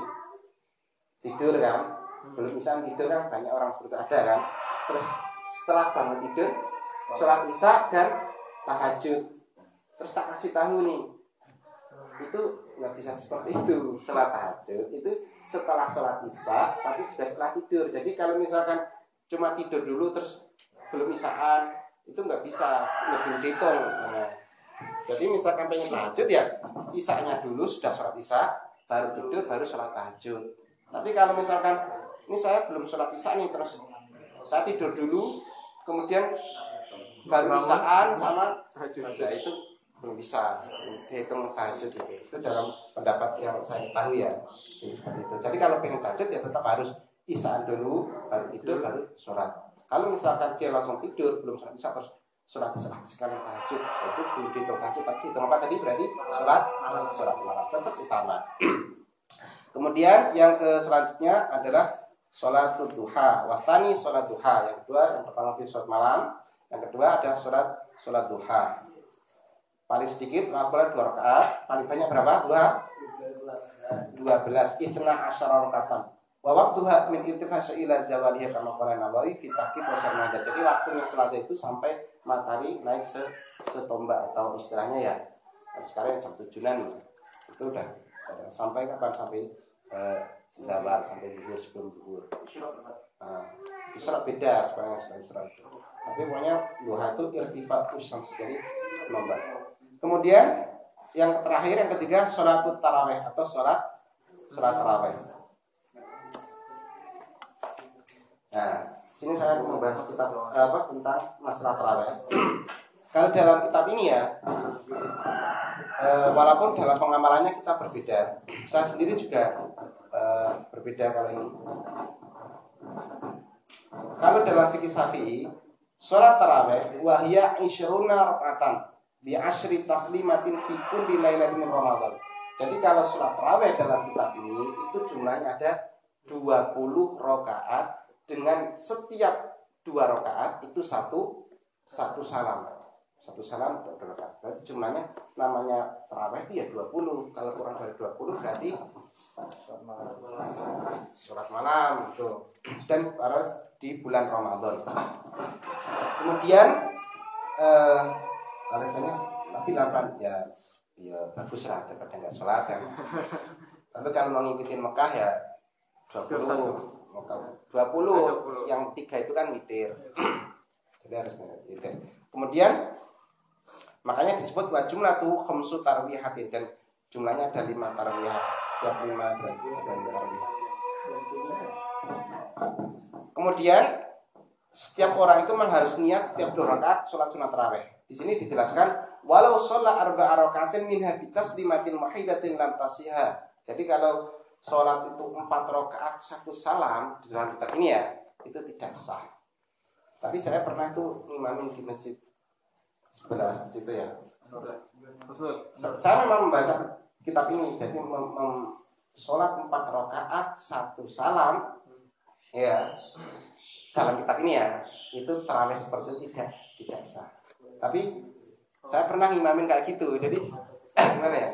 Tidur kan belum bisa tidur kan banyak orang seperti itu ada kan. Terus setelah bangun tidur sholat isya dan tahajud. Terus tak kasih tahu nih itu nggak bisa seperti itu. Sholat tahajud itu setelah sholat isya tapi juga setelah tidur. Jadi kalau misalkan cuma tidur dulu terus belum isaan itu nggak bisa lebih dihitung nah, jadi misalkan pengen tahajud ya isanya dulu sudah sholat isya baru tidur baru sholat tahajud. Tapi kalau misalkan ini saya belum sholat isya nih terus saya tidur dulu kemudian baru isaan sama tahajud. Ya itu belum bisa dihitung tahajud itu. itu dalam pendapat yang saya ketahui ya jadi kalau pengen tahajud ya tetap harus isaan dulu baru tidur baru sholat. Kalau misalkan dia langsung tidur belum sholat isya terus sholat sekali tahajud itu belum dihitung tahajud tapi dihitung apa tadi? Berarti sholat sholat malam. Tetap utama. <clears throat> Kemudian yang ke selanjutnya adalah sholat duha. Watani sholat duha. Yang kedua yang pertama itu sholat malam. Yang kedua ada sholat sholat duha. Paling sedikit boleh dua rakaat. Paling banyak berapa? Dua? Dua belas. Itna asyara rakatan wa waktuha min irtifasa ila zawaliyah kama qala nawawi fi tahqiq wa jadi waktunya sholat itu sampai matahari naik se setombak atau istilahnya ya sekarang jam tujuan itu udah sampai kapan? Sampai eh, zawal sampai zuhur sebelum zuhur nah, isra beda sebenarnya sudah isra tapi pokoknya duha itu irtifat usam sekali nombak kemudian yang terakhir yang ketiga sholat taraweh atau sholat sholat taraweh nah sini saya membahas kitab eh, apa tentang masalah taraweh kalau dalam kitab ini ya eh, walaupun dalam pengamalannya kita berbeda saya sendiri juga eh, berbeda kali ini. Kalau dalam fikih syafi'i sholat taraweh wahya isyruna rakaatan bi asyri taslimatin fi kulli lailatin min ramadan. Jadi kalau sholat taraweh dalam kitab ini itu jumlahnya ada 20 rakaat dengan setiap dua rakaat itu satu satu salam. Satu salam dua rakaat. Berarti jumlahnya namanya taraweh itu ya 20 kalau kurang dari 20 berarti surat malam itu dan harus di bulan Ramadan. Kemudian eh, kalau misalnya tapi 8 ya ya bagus lah daripada nggak sholat. Tapi kalau mau ngikutin Mekah ya 20 Mekah 20 yang tiga itu kan witir <clears throat> jadi harus witir kemudian makanya disebut wa jumlah tuh khamsu tarwihatin dan jumlahnya ada lima tarwiyah. Setiap lima berarti ada lima tarwiyah. Kemudian setiap orang itu memang harus niat setiap dua rakaat sholat sunat taraweh di sini dijelaskan walau sholat arba rakatin min habitas limatin mahidatin lam tasiha. Jadi kalau sholat itu empat rakaat satu salam di dalam kitab ini ya itu tidak sah. Tapi saya pernah itu ngimamin di masjid sebelah situ ya. Sa- saya memang membaca kitab ini jadi mem, mem- sholat empat rakaat satu salam ya dalam kitab ini ya itu terawih seperti itu tidak tidak sah. Tapi saya pernah ngimamin kayak gitu jadi gimana ya?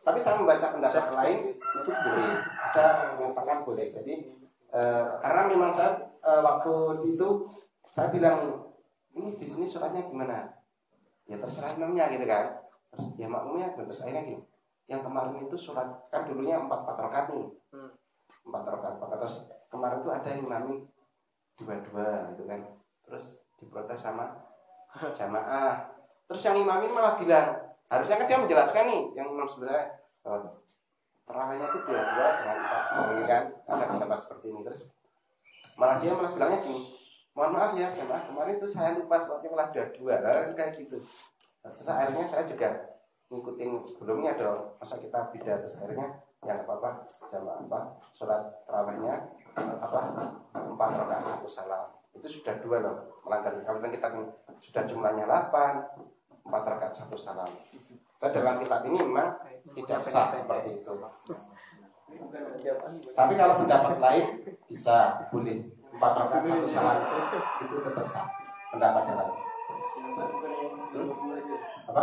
Tapi saya membaca pendapat lain itu boleh yang mengatakan boleh. Jadi eh, karena memang saya eh, waktu itu saya bilang ini di sini sholatnya gimana? Ya terserah imamnya gitu kan. Terus ya makmumnya terus akhirnya gini yang kemarin itu sholat kan dulunya empat empat rakaat nih. Hmm. empat rakaat empat terus kemarin tuh ada yang imamin dua dua gitu kan. Terus diprotes sama <laughs> jamaah. Terus yang imamin malah bilang harusnya kan dia menjelaskan nih yang imam sebelah saya oh, terawihnya itu dua dua jangan empat gitu kan? Ada pendapat seperti ini. Terus malah dia malah bilangnya gini mohon maaf ya jamaah kemarin tuh saya lupa sholatnya malah dua dua lah kayak gitu. Terus akhirnya saya juga ngikutin sebelumnya dong masa kita beda terus akhirnya yang apa apa jamaah apa sholat terawihnya apa empat rakaat satu salam. Itu sudah dua loh melanggar kalau kita sudah jumlahnya 8 empat rakaat satu salam. Tapi dalam kitab ini memang tidak sah seperti itu tapi kalau pendapat lain bisa boleh. Empat rakaat satu salam itu itu tetap sah. Pendapat yang lain. Apa?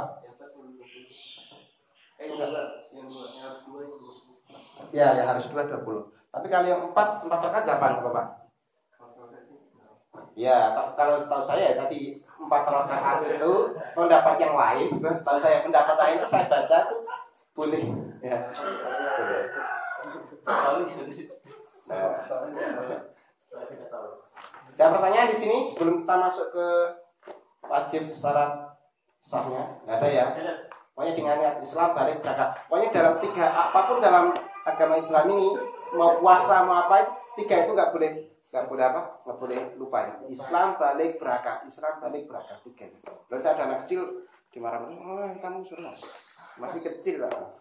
Ya yang harus dua dua puluh. Tapi kalau yang empat empat rakaat delapan bapak. Ya, kalau setahu saya tadi empat rakaat itu pendapat yang lain. Setahu saya pendapat lain itu saya baca tuh boleh. Ya. Nah, ada pertanyaan di sini sebelum kita masuk ke wajib syarat sahnya, nggak ada ya? Pokoknya dengan niat Islam balik berangkat. Pokoknya dalam tiga apa pun dalam agama Islam ini mau puasa mau apa tiga itu nggak boleh nggak boleh apa nggak boleh lupa Islam balik berangkat Islam balik berangkat tiga itu berarti ada anak kecil dimarahin oh, kamu suruh masih kecil lah <laughs>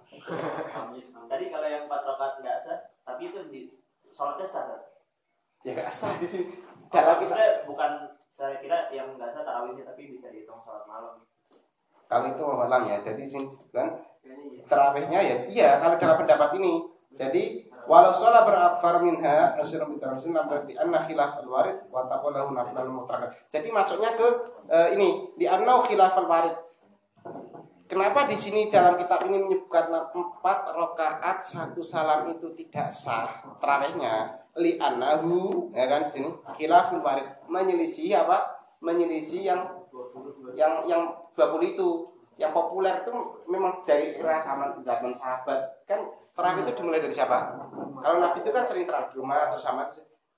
Tadi kalau yang empat rakaat nggak sah, tapi itu di sholatnya sah. kan? ya nggak sah di sini Kalau kalau kita bukan saya kira yang nggak sah tarawihnya tapi bisa dihitung sholat malam. kalau itu malam ya jadi sini kan iya. terawihnya ya iya kalau dalam pendapat ini jadi walau sholat berakfar minha nasyirun bitarasin lam berarti anna khilaf al warid wa naflan mutlaqan jadi masuknya ke eh, ini di annau khilaf al warid Kenapa di sini dalam kitab ini menyebutkan empat rakaat satu salam itu tidak sah? Terawihnya li anahu ya kan di sini khilaful warid. Menyelisih apa? Menyelisih yang yang yang 20 itu. Yang populer itu memang dari era zaman zaman sahabat. Kan terawih itu dimulai dari siapa? Kalau nabi itu kan sering terawih di rumah atau sama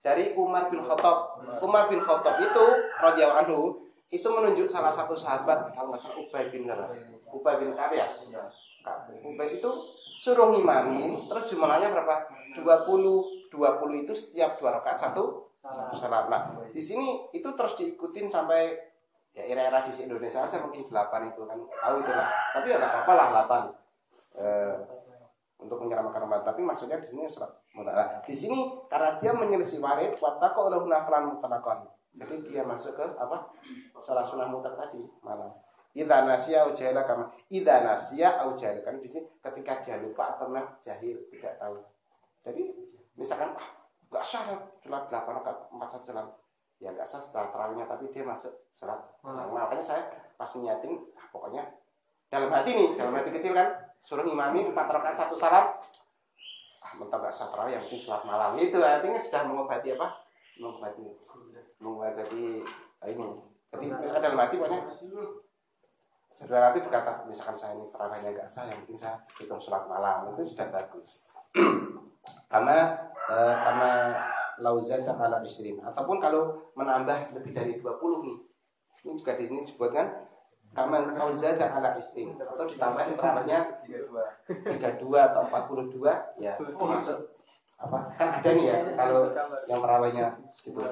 dari Umar bin Khattab. Umar bin Khattab itu radhiyallahu anhu itu menunjuk salah satu sahabat kalau nggak salah Ubay bin siapa? Ubay bin Ka'ab ya? Ka'ab. Ubay itu suruh ngimamin terus jumlahnya berapa? 20 20 itu setiap dua rakaat satu satu salam. Nah di sini itu terus diikutin sampai ya era-era di Indonesia aja mungkin 8 itu kan. Tahu itu lah. Tapi ya nggak apa-apa lah 8 eh, untuk menyelamatkan umat tapi maksudnya di sini surat nah, di sini karena dia menyelisih warid watako udah nafalan mutlakon jadi dia masuk ke apa? Sholat sunnah mutlak tadi malam Ida nasya au jahila kama. Ida nasya au kan di sini ketika dia lupa atau memang jahil tidak tahu. Jadi misalkan ah nggak sah sholat delapan rakaat empat satu salam ya nggak sah setelah terawihnya tapi dia masuk sholat Hmm. makanya saya pas nyiatin ah, pokoknya dalam hati nih dalam hati kecil kan suruh imamin empat rakaat satu salam. Ah mentok nggak sah terawih yang penting sholat malam. Itu artinya sudah mengobati apa? Mengobati. Mengobati ini. Jadi misalkan dalam hati pokoknya saudara hati berkata misalkan saya ini terawihnya nggak sah yang penting saya hitung sholat malam. Itu sudah bagus. <clears throat> Karena eh, karena lauzata ala isrin ataupun kalau menambah lebih dari 20 nih. Ini juga di sini disebutkan karena lauzata ala isrin atau ditambah terawihnya 32 atau 42 ya. Termasuk apa? Kan ada nih ya kalau yang terawihnya segitu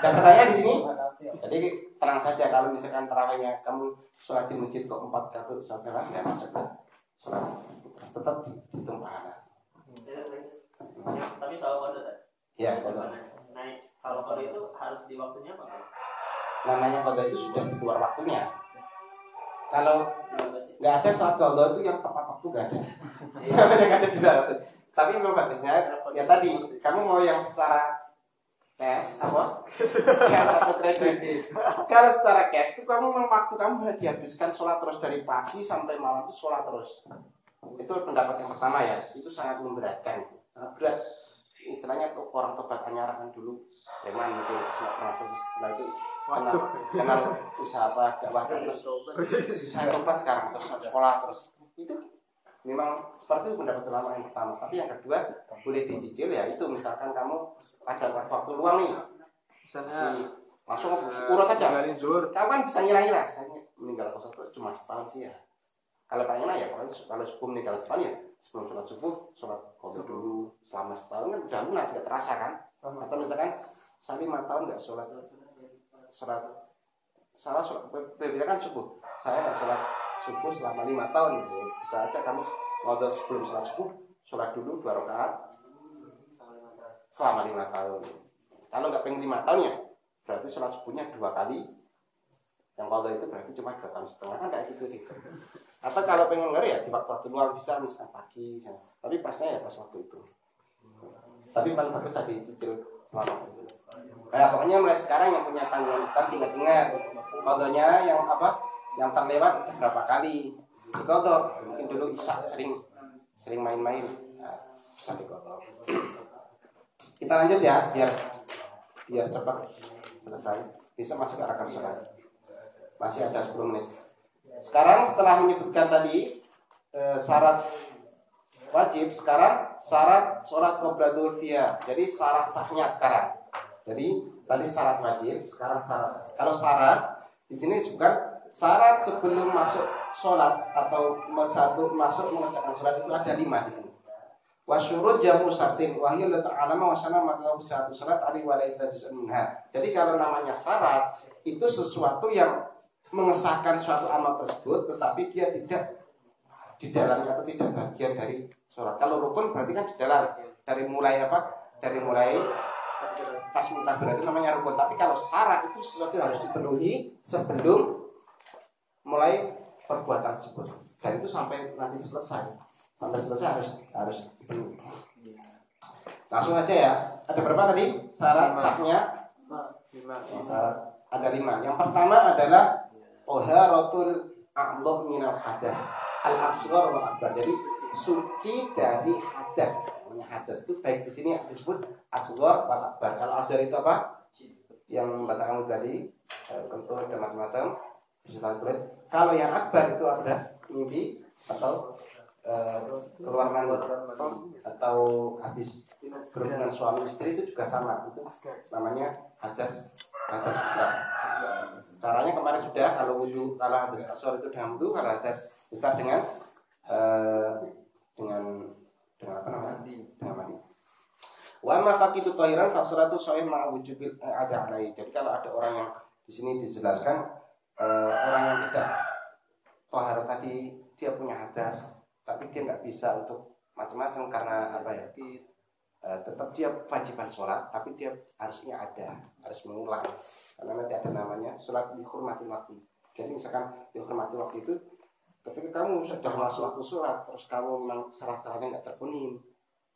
dan pertanyaan di sini jadi terang saja kalau misalkan terawihnya kamu sholat di masjid kok empat kali sampai lah nggak masuk ke sholat. Tetap dihitung pahala. Ya, tapi soal kan? ya kalau Nah, kalau itu harus di waktunya apa? Namanya qadha itu sudah di luar waktunya. Kalau nggak ada sholat qadha itu yang tepat waktu nggak ada. Iya. <laughs> yang ada juga tapi memang bagusnya ya tadi kamu mau yang secara cash apa? Cash atau kredit kalau secara cash itu kamu memang waktu kamu dihabiskan sholat terus dari pagi sampai malam itu sholat terus. Itu pendapat yang pertama ya. Itu sangat memberatkan. Sangat berat. Istilahnya tuh orang tobat anyar kan dulu. Preman mungkin pernah setelah itu kenal kenal usaha apa dakwah terus. Saya tobat sekarang terus sekolah terus. Itu memang seperti itu pendapat ulama yang pertama. Tapi yang kedua boleh dicicil ya. Itu misalkan kamu ada waktu luang nih. Misalnya di, langsung urut aja. kamu kan bisa ngira-ngira saya meninggal itu cuma setahun sih ya. Kalau pengen ya kalau subuh meninggal setahun ya. Sebelum sholat subuh sholat kodok dulu. Selama setahun kan udah lunas nggak terasa kan? Atau misalkan saya lima tahun nggak sholat? Sholat salah sholat berbeda kan subuh. Saya nggak sholat subuh selama lima tahun ya, bisa aja kamu mau sebelum sholat subuh sholat dulu dua rakaat. Selama lima tahun. Kalau nggak pengen lima tahun ya berarti sholat subuhnya dua kali. Yang kalau itu berarti cuma dua tahun setengah kan kayak gitu sih atau kalau pengen ngeri ya di waktu-waktu luang bisa misalkan pagi misalnya. tapi pasnya ya pas waktu itu. Tapi paling bagus tadi cicil selama itu. Nah, pokoknya mulai sekarang yang punya tanggungan hutang ingat-ingat kodonya yang apa yang terlewat berapa kali? Dikodo mungkin dulu Isa sering sering main-main. Nah, bisa kita lanjut ya biar biar cepat selesai. Bisa masuk ke arah sholat masih ada 10 menit. Sekarang setelah menyebutkan tadi eh, syarat wajib sekarang syarat sholat qoblatul fiyah. Jadi syarat sahnya sekarang. Jadi tadi syarat wajib sekarang syarat kalau syarat di sini disebutkan syarat sebelum masuk sholat atau masuk masuk mengerjakan sholat itu ada lima di sini. Wasyurut jamu sartin wahyu letak alama wasana matlabu satu syarat ali walaysa minha. Jadi kalau namanya syarat itu sesuatu yang mengesahkan suatu amal tersebut tetapi dia tidak di dalamnya atau tidak bagian dari sholat. Kalau rukun berarti kan di dalam dari mulai apa? Dari mulai takbir itu namanya rukun. Tapi kalau syarat itu sesuatu yang harus dipenuhi sebelum mulai perbuatan tersebut. Dan itu sampai nanti selesai sampai selesai harus harus dipenuhi. Langsung aja ya. Ada berapa tadi syarat sahnya? Lima. Oh, syarat ada lima. Yang pertama adalah oharatul a'dhah minal hadas. Al asghar wal akbar. Jadi suci dari hadas. Namanya hadas itu baik di sini disebut asghar wal akbar. Kalau asghar itu apa? Yang batangan tadi eh, kentut dan macam-macam bisa kulit. Kalau yang akbar itu ada mimpi atau Eh, keluar mandi atau habis berhubungan suami istri itu juga sama. Itu namanya hadas hadas besar. Caranya kemarin sudah kalau wudhu kalau hadas besar itu dengan wudhu kalau hadas besar dengan uh, dengan dengan apa namanya? Dengan mandi. Wa ma faqidu tahiran fasuratu sahih ma wujubil ada alai. Jadi kalau ada orang yang di sini dijelaskan uh, orang yang tidak tahar tadi dia punya hadas tapi dia nggak bisa untuk macam-macam karena apa ya? Uh, tetap dia kewajiban sholat tapi dia harusnya ada harus mengulang. Karena nanti ada namanya sholat dihormati waktu. Jadi misalkan dihormati waktu itu ketika kamu sudah masuk waktu sholat terus kamu memang syarat-syaratnya nggak terpenuhi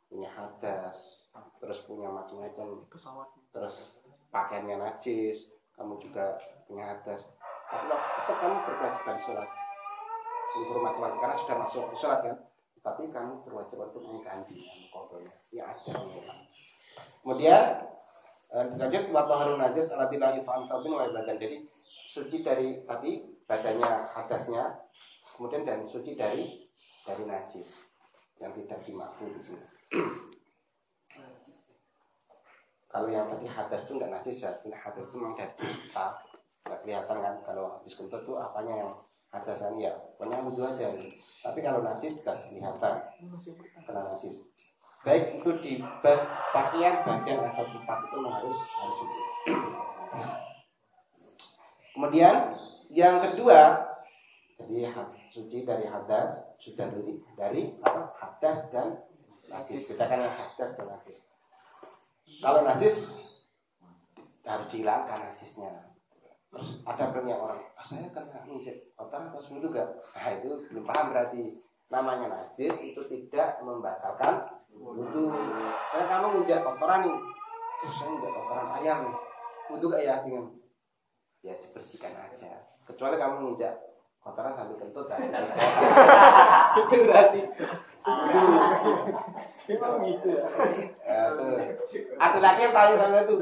punya hadas terus punya macam-macam terus pakaiannya najis kamu juga punya hadas tapi tetap kamu berkewajiban sholat? Waktu karena sudah masuk sholat kan? Tapi kamu berwajib untuk mengganti kotornya ya ada kemudian eh, lanjut waktu harun najis alatilah ifam tabin wa badan jadi suci dari tadi badannya hadasnya kemudian dan suci dari dari najis. Yang tidak dimakfu di sini. Kalau yang tadi hadas itu enggak najis ya? Hadas itu memang dari kita nggak kelihatan kan kalau habis kentut itu apanya yang hadasan ya? Pokoknya wudhu aja tapi kalau najis tidak kelihatan. Kena najis. Baik itu di pakaian bagian atau tempat itu harus harus wudhu. Kemudian yang kedua jadi suci dari hadas sudah dari dari apa? Hadas dan najis. Kita kan hadas dan najis. Kalau najis harus dihilangkan najisnya terus ada banyak orang ah, saya kan nginjek kotor atau sembuh juga. Nah itu belum paham berarti namanya najis itu tidak membatalkan wudhu. Saya kamu nginjek kotoran nih. Terus saya nginjek kotoran ayam nih. Wudhu gak ya? Dengan ya dibersihkan aja. Kecuali kamu nginjek kotoran sambil kentut tadi <laughs> itu berarti. Emang gitu ya. ada lagi yang tanya sama itu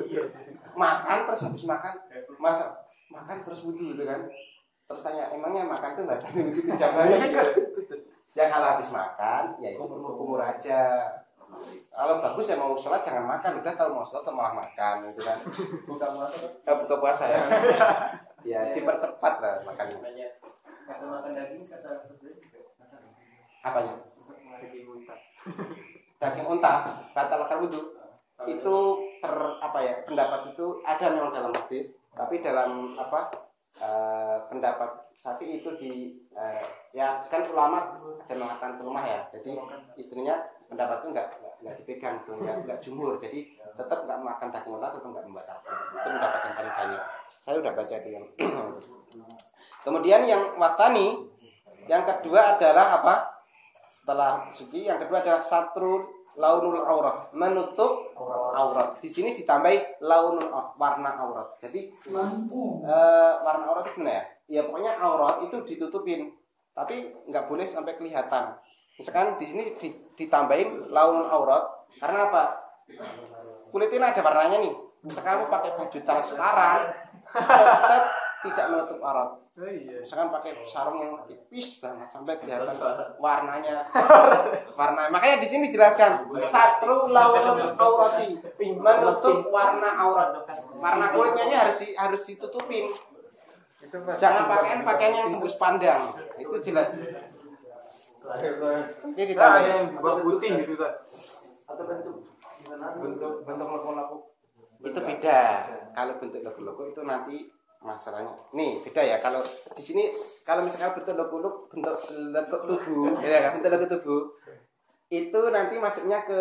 makan terus habis makan masa makan terus wudhu gitu kan. Terus tanya emangnya makan tuh nggak tahu begitu jangan ya kalau habis makan ya itu umur umur aja. Kalau bagus ya mau sholat jangan makan. Udah tahu mau sholat atau malah makan gitu kan. Buka puasa. eh, buka puasa ya. <laughs> Ya dipercepat lah makannya. Kata makan daging kata apanya? Daging unta. <laughs> daging unta batalkan wudhu. Itu ter apa ya pendapat itu ada memang dalam hadis tapi dalam apa uh, pendapat sapi itu di uh, ya kan ulama ada mengatakan rumah ya. Jadi istrinya pendapat itu enggak enggak, dipegang tuh enggak, enggak jumur. Jadi tetap enggak makan daging unta tetap enggak membatalkan itu pendapat yang paling banyak. Saya udah baca itu yang <clears throat> kemudian yang watani yang kedua adalah apa? Setelah suci yang kedua adalah satrul launul aurat. Menutup aurat. Di sini ditambahi launul warna aurat. Jadi uh, warna aurat itu gimana ya? Ya pokoknya aurat itu ditutupin. Tapi nggak boleh sampai kelihatan. Misalkan di sini ditambahin launul aurat. Karena apa? Kulitnya ada warnanya nih. Misalkan kamu pakai baju transparan tetap tidak menutup aurat. Oh, iya. Misalkan pakai sarung yang tipis banget sampai kelihatan warnanya. <laughs> warna. Makanya di sini dijelaskan satu lawan aurati menutup warna aurat. Warna kulitnya ini harus di, harus ditutupin. Jangan pakaian pakaian yang tembus pandang. Itu jelas. Ini Nah, ditambah. yang buat putih gitu kan. Atau bentuk gimana? Bentuk bentuk loko-loko. Itu beda. Kalau bentuk logo-logo itu nanti masalahnya. Nih, beda ya. Kalau di sini kalau misalkan bentuk logo-logo bentuk logo tubuh, ya kan? Bentuk logo tubuh itu nanti masuknya ke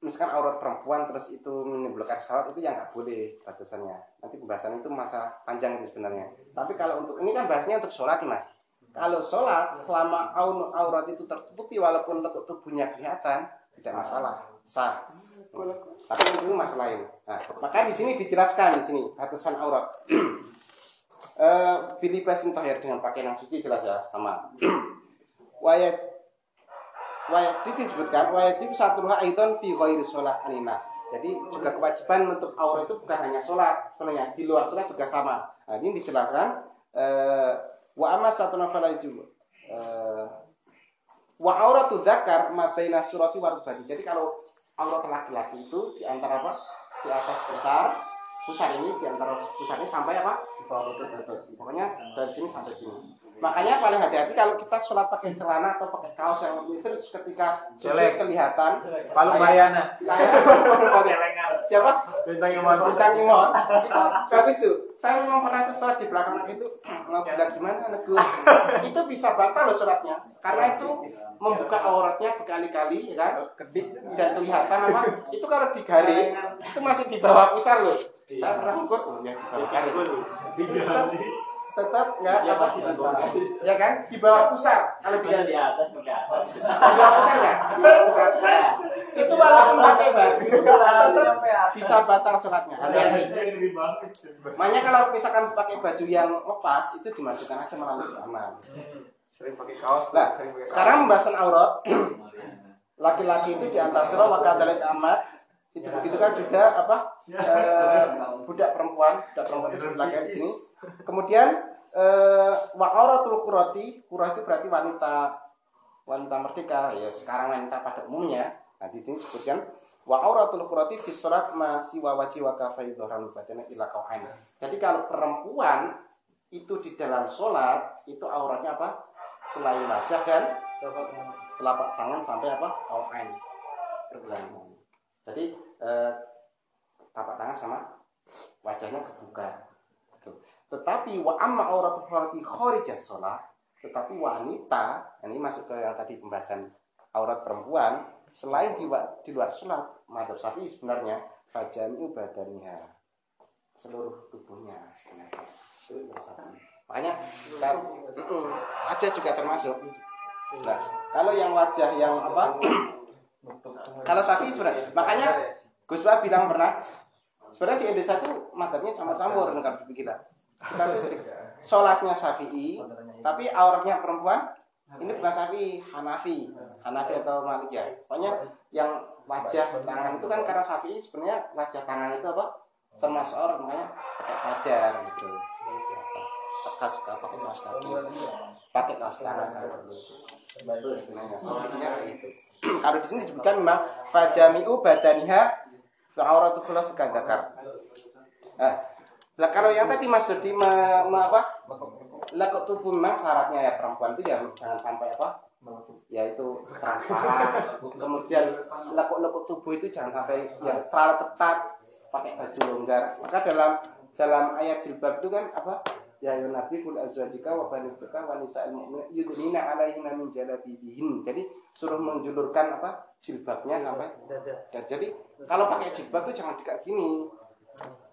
misalkan aurat perempuan terus itu menimbulkan syahwat itu yang nggak boleh batasannya. Nanti pembahasan itu masa panjang itu sebenarnya. Tapi kalau untuk ini kan bahasnya untuk sholat nih mas. Kalau sholat selama au- aurat itu tertutupi walaupun bentuk tubuhnya kelihatan tidak masalah sah. Tapi itu masalah lain. Nah, maka di sini dijelaskan di sini batasan aurat. <clears throat> Pilih basin tohir dengan pakaian yang suci jelas ya sama. <clears throat> Wayat wayat itu disebutkan wajib satu aiton fi ghairi sholat aninas. Jadi juga kewajiban untuk aurat itu bukan hanya sholat sebenarnya di luar sholat juga sama. Nah, ini dijelaskan eh, wa amma satu nafal eh, wa auratu dzakar ma baina surati wa rubati. Jadi kalau aurat laki-laki itu di antara apa? Di atas pusar, pusar ini di antara pusar ini sampai apa? Di bawah lutut. Pokoknya dari sini sampai sini. Makanya paling hati-hati kalau kita sholat pakai celana atau pakai kaos yang itu terus ketika sujud Jelek. kelihatan Palu kayak- Mariana. <laughs> siapa Bintang Iman. bintang imon itu bagus tuh saya memang pernah tuh sholat di belakang itu nggak bilang gimana negur itu bisa batal loh sholatnya karena itu membuka auratnya berkali-kali ya kan dan kelihatan apa itu kalau digaris itu masih di bawah pusar loh saya pernah ngukur oh, ya di bawah garis tetap tetap nggak Ya apa di garis. ya kan? Di bawah pusar kalau Bukan digaris di atas, di atas. di bawah pusar ya di bawah pusar. Nah, itu walaupun pakai baju. Tetap bisa batal sholatnya. Hati-hati. Makanya kalau misalkan pakai baju yang lepas itu dimasukkan aja malah lebih aman. Sering pakai kaos. Nah, sering pakai sekarang pembahasan aurat. Laki-laki itu di antara surah wa kadalik amat itu begitu kan juga apa eh, <laughs> budak perempuan budak perempuan itu disebut laki di sini. Kemudian eh, wa auratul khurati khurah itu berarti wanita wanita merdeka. Ya sekarang wanita pada umumnya di sini sebutkan wa auratul khurati fi sholat ma siwa wajhi wa kafai dhahran batana ila kau'ain. Jadi kalau perempuan itu di dalam sholat itu auratnya apa? Selain wajah dan telapak tangan. sampai apa? Kau'ain. Pergelangan jadi eh, telapak tangan sama wajahnya kebuka. Gitu. tetapi wa amma auratul khurati kharijas sholat tetapi wanita ini masuk ke yang tadi pembahasan aurat perempuan selain di, di luar sholat madhab syafi'i sebenarnya fajami'u badaniha. Seluruh tubuhnya sebenarnya. Itu makanya kan, wajah juga termasuk. Nah kalau yang wajah yang apa kalau syafi'i sebenarnya makanya Gus Bah bilang pernah sebenarnya di Indonesia tuh madhabnya campur-campur kalau pikiran kita. Tuh sholatnya syafi'i tapi auratnya perempuan ini bukan Syafi'i, Hanafi, Hanafi atau Malik ya. Pokoknya yang wajah tangan itu kan karena Syafi'i sebenarnya wajah tangan itu apa? Termasuk aurat makanya pakai cadar gitu. Kas pakai kaos kaki, pakai kaos tangan Kalau di sini disebutkan memang fajami'u badaniha fa'auratu khulaf kadzakar. Nah, lah kalau yang tadi Mas Dodi me, me- apa? Lekuk tubuh memang syaratnya ya perempuan itu ya jangan sampai apa? Yaitu transparan. Kemudian lekuk-lekuk tubuh itu jangan sampai yang terlalu ketat pakai baju longgar. Maka dalam dalam ayat jilbab itu kan apa? Ya ayuhan nabi kul azwajika wa banatika wa nisa'il mu'minat yudnina 'alaihinna min jalabibihin. Jadi suruh menjulurkan apa? jilbabnya sampai dan jadi kalau pakai jilbab itu jangan kayak gini.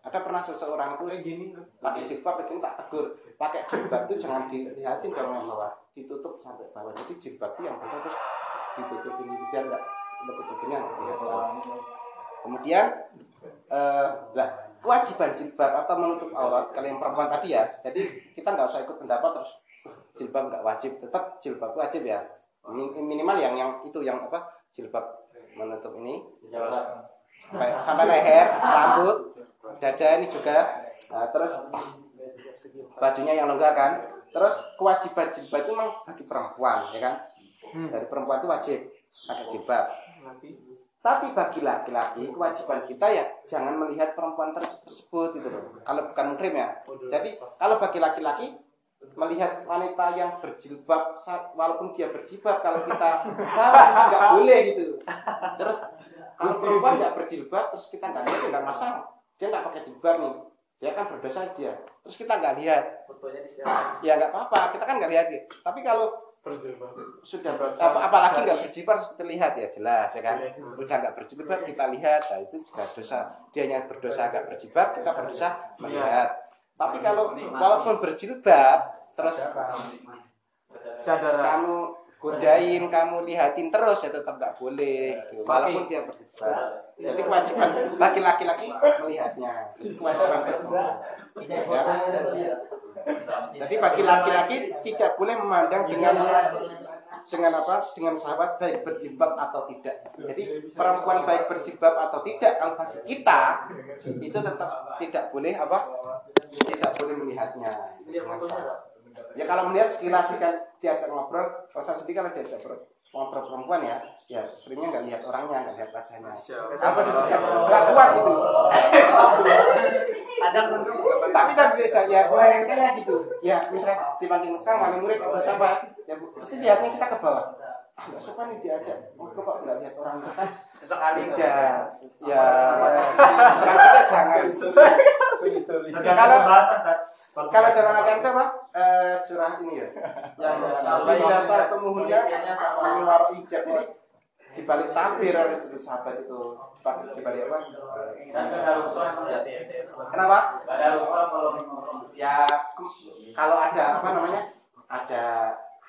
Ada pernah seseorang tuh gini. pakai jilbab begini tak tegur pakai jilbab itu jangan dilihatin kalau yang bawah ditutup sampai bawah jadi jilbab yang bawah terus ditutup ini biar nggak lekuk tubuhnya nggak kelihatan kemudian eh lah kewajiban jilbab atau menutup aurat kalau yang perempuan tadi ya. Jadi kita nggak usah ikut pendapat terus jilbab nggak wajib. Tetap jilbab wajib ya. Min- minimal yang yang itu yang apa jilbab menutup ini. Sampai, sampai leher rambut dada ini juga. Nah, terus bajunya yang longgar kan. Terus kewajiban jilbab itu memang bagi perempuan ya kan? Dari perempuan itu wajib pakai jilbab tapi bagi laki-laki kewajiban kita ya jangan melihat perempuan terse- tersebut gitu loh. Kalau bukan muhrim ya. Jadi kalau bagi laki-laki melihat wanita yang berjilbab saat walaupun dia berjilbab kalau kita <laughs> salah itu nggak boleh gitu. Terus kalau perempuan nggak berjilbab terus kita nggak lihat nggak masalah dia nggak pakai jilbab nih. Dia kan berdosa dia. Terus kita nggak lihat. Fotonya di ya nggak apa-apa. Kita kan nggak lihat gitu. tapi kalau. Sudah ber, apa, apalagi nggak berjilbab harus kita lihat ya jelas ya kan? Udah nggak berjilbab kita lihat. Nah itu juga dosa. Dia yang berdosa nggak berjilbab kita berdosa melihat. Tapi kalau walaupun berjilbab terus Cadara. kamu godain kamu lihatin terus ya tetap nggak boleh gitu. walaupun dia berjilbab. Jadi kewajiban laki-laki melihatnya. Itu kewajiban perempuan Ya. Jadi bagi laki-laki tidak boleh memandang dengan dengan apa? Dengan sahabat baik berjilbab atau tidak. Jadi perempuan baik berjilbab atau tidak kalau bagi kita itu tetap tidak boleh apa? Tidak boleh melihatnya dengan sahabat. Ya kalau melihat sekilas kan diajak ngobrol, rasa sedih kalau diajak ngobrol ngobrol perempuan ya, ya seringnya nggak lihat orangnya, nggak lihat wajahnya. Apa di dekat nggak kuat gitu. <laughs> Ada tapi tapi biasa ya kayaknya gitu. Ya misalnya dipanggil sekarang wali murid atau siapa ya pasti lihatnya kita ke bawah. Ah nggak suka nih diajak. Ngobrol kok nggak lihat orang itu kan sesekali. Tidak ya. Kan bisa jangan. Kalau- kalau dalam agama itu apa eh, surah ini ya. Yang baik dasar temuhuna min waro ijab ini dibalik tabir oleh dulu sahabat itu dibalik dibalik apa? Eh, kenapa? Ada ya kalau ada apa namanya? Ada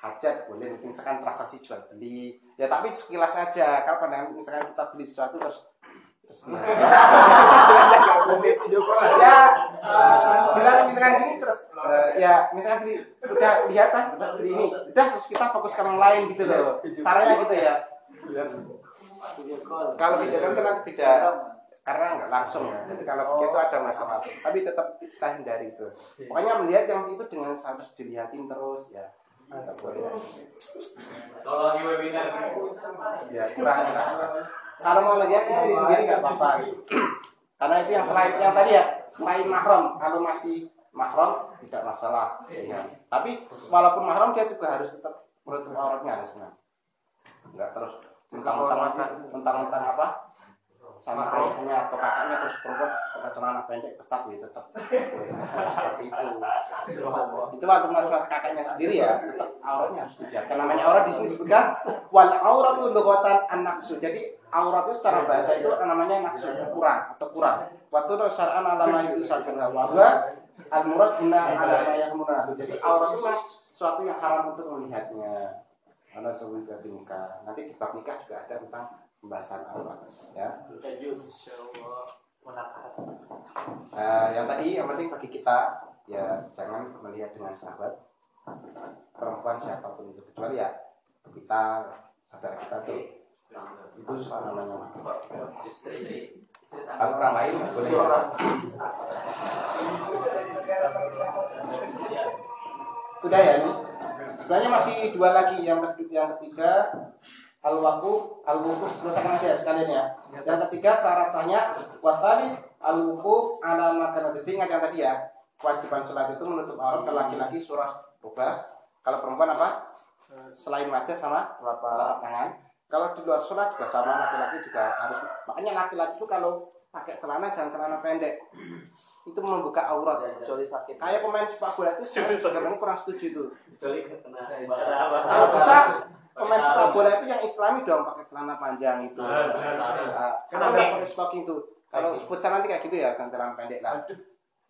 hajat boleh mungkin misalkan transaksi jual beli. Ya tapi sekilas aja. Kalau pada misalkan kita beli sesuatu terus ya bilang misalkan gini terus ya misalkan beli udah lihat ah udah beli ini udah terus kita fokus ke yang lain gitu loh caranya gitu ya kalau video kan kan nanti beda karena nggak langsung ya. Jadi kalau begitu ada masalah. Tapi tetap kita hindari itu. Pokoknya melihat yang itu dengan harus dilihatin terus ya. Kalau lagi webinar Ya kurang lah. Kalau mau lihat istri sendiri nggak apa-apa gitu. <clears throat> Karena itu yang selain yang tadi ya selain mahram. Kalau masih mahram tidak masalah. Ya. Tapi walaupun mahram dia juga harus tetap menutup auratnya harusnya. Nggak terus mentang-mentang mentang-mentang apa sama ayahnya atau kakaknya terus perempuan pakai celana pendek tetap ya tetap seperti itu itu waktu mas mas kakaknya sendiri ya tetap auratnya harus dijaga namanya aurat di sini disebutkan wal aurat itu lughatan an-naqsu jadi aurat itu secara bahasa itu namanya naqsu kurang atau kurang. Waktu itu syar'an alama itu sabun bahwa al murad guna alama yang murad jadi aurat itu sesuatu yang haram untuk melihatnya. Karena sebelum nikah nanti di bab nikah juga ada tentang pembahasan aurat ya. Nah, yang tadi yang penting bagi kita ya jangan melihat dengan sahabat. Perempuan siapa pun itu kecuali ya kita saudara kita tuh itu namanya? Kalau orang lain boleh. Ya. Udah ya ini. Sebenarnya masih dua lagi yang yang ketiga. Al waquf al wukuf selesaikan aja ya sekalian ya. Yang ketiga syarat sahnya wasali al wukuf ala makan ingat yang tadi ya kewajiban sholat itu menutup aurat kalau laki-laki surah rubah kalau perempuan apa? Selain wajah sama telapak tangan kalau di luar sholat juga sama laki-laki juga harus makanya laki-laki itu kalau pakai celana jangan celana pendek. Itu membuka aurat. Kecuali sakit. Kayak pemain sepak bola itu saya sebenarnya kurang setuju itu. Kecuali kalau bisa pemain sepak bola itu yang islami dong pakai celana panjang itu. Nah, kenapa nggak pakai stocking itu kalau futsal nanti kayak gitu ya jangan celana pendek lah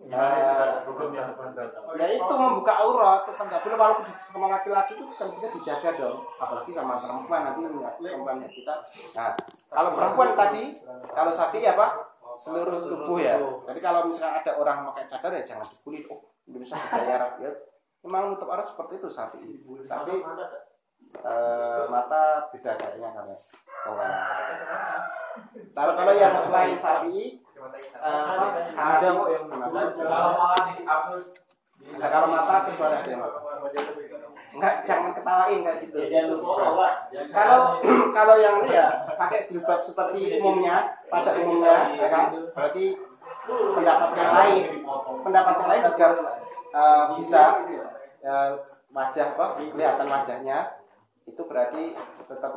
Nah, ya. itu membuka aurat tetap nggak boleh walaupun di- sama laki-laki itu kan bisa dijaga dong. Apalagi sama perempuan nanti perempuannya kita. Nah kalau perempuan tadi kalau sapi apa seluruh tubuh ya. Jadi kalau misalkan ada orang pakai cadar ya jangan dibully oh Indonesia budaya Arab ya memang nutup aurat seperti itu sapi tapi eh, mata beda kayaknya karena orang kalau kalau yang selain sapi eh, apa Ada kok yang Nah, kalau mata kecuali ada. Enggak, jangan ketawain kayak gitu. lupa Allah Kalau <clears throat> kalau yang ini ya pakai jilbab seperti umumnya pada umumnya ya kan? Berarti pendapat yang lain. Pendapat yang lain juga eh, bisa ya, wajah apa kelihatan wajahnya itu berarti tetap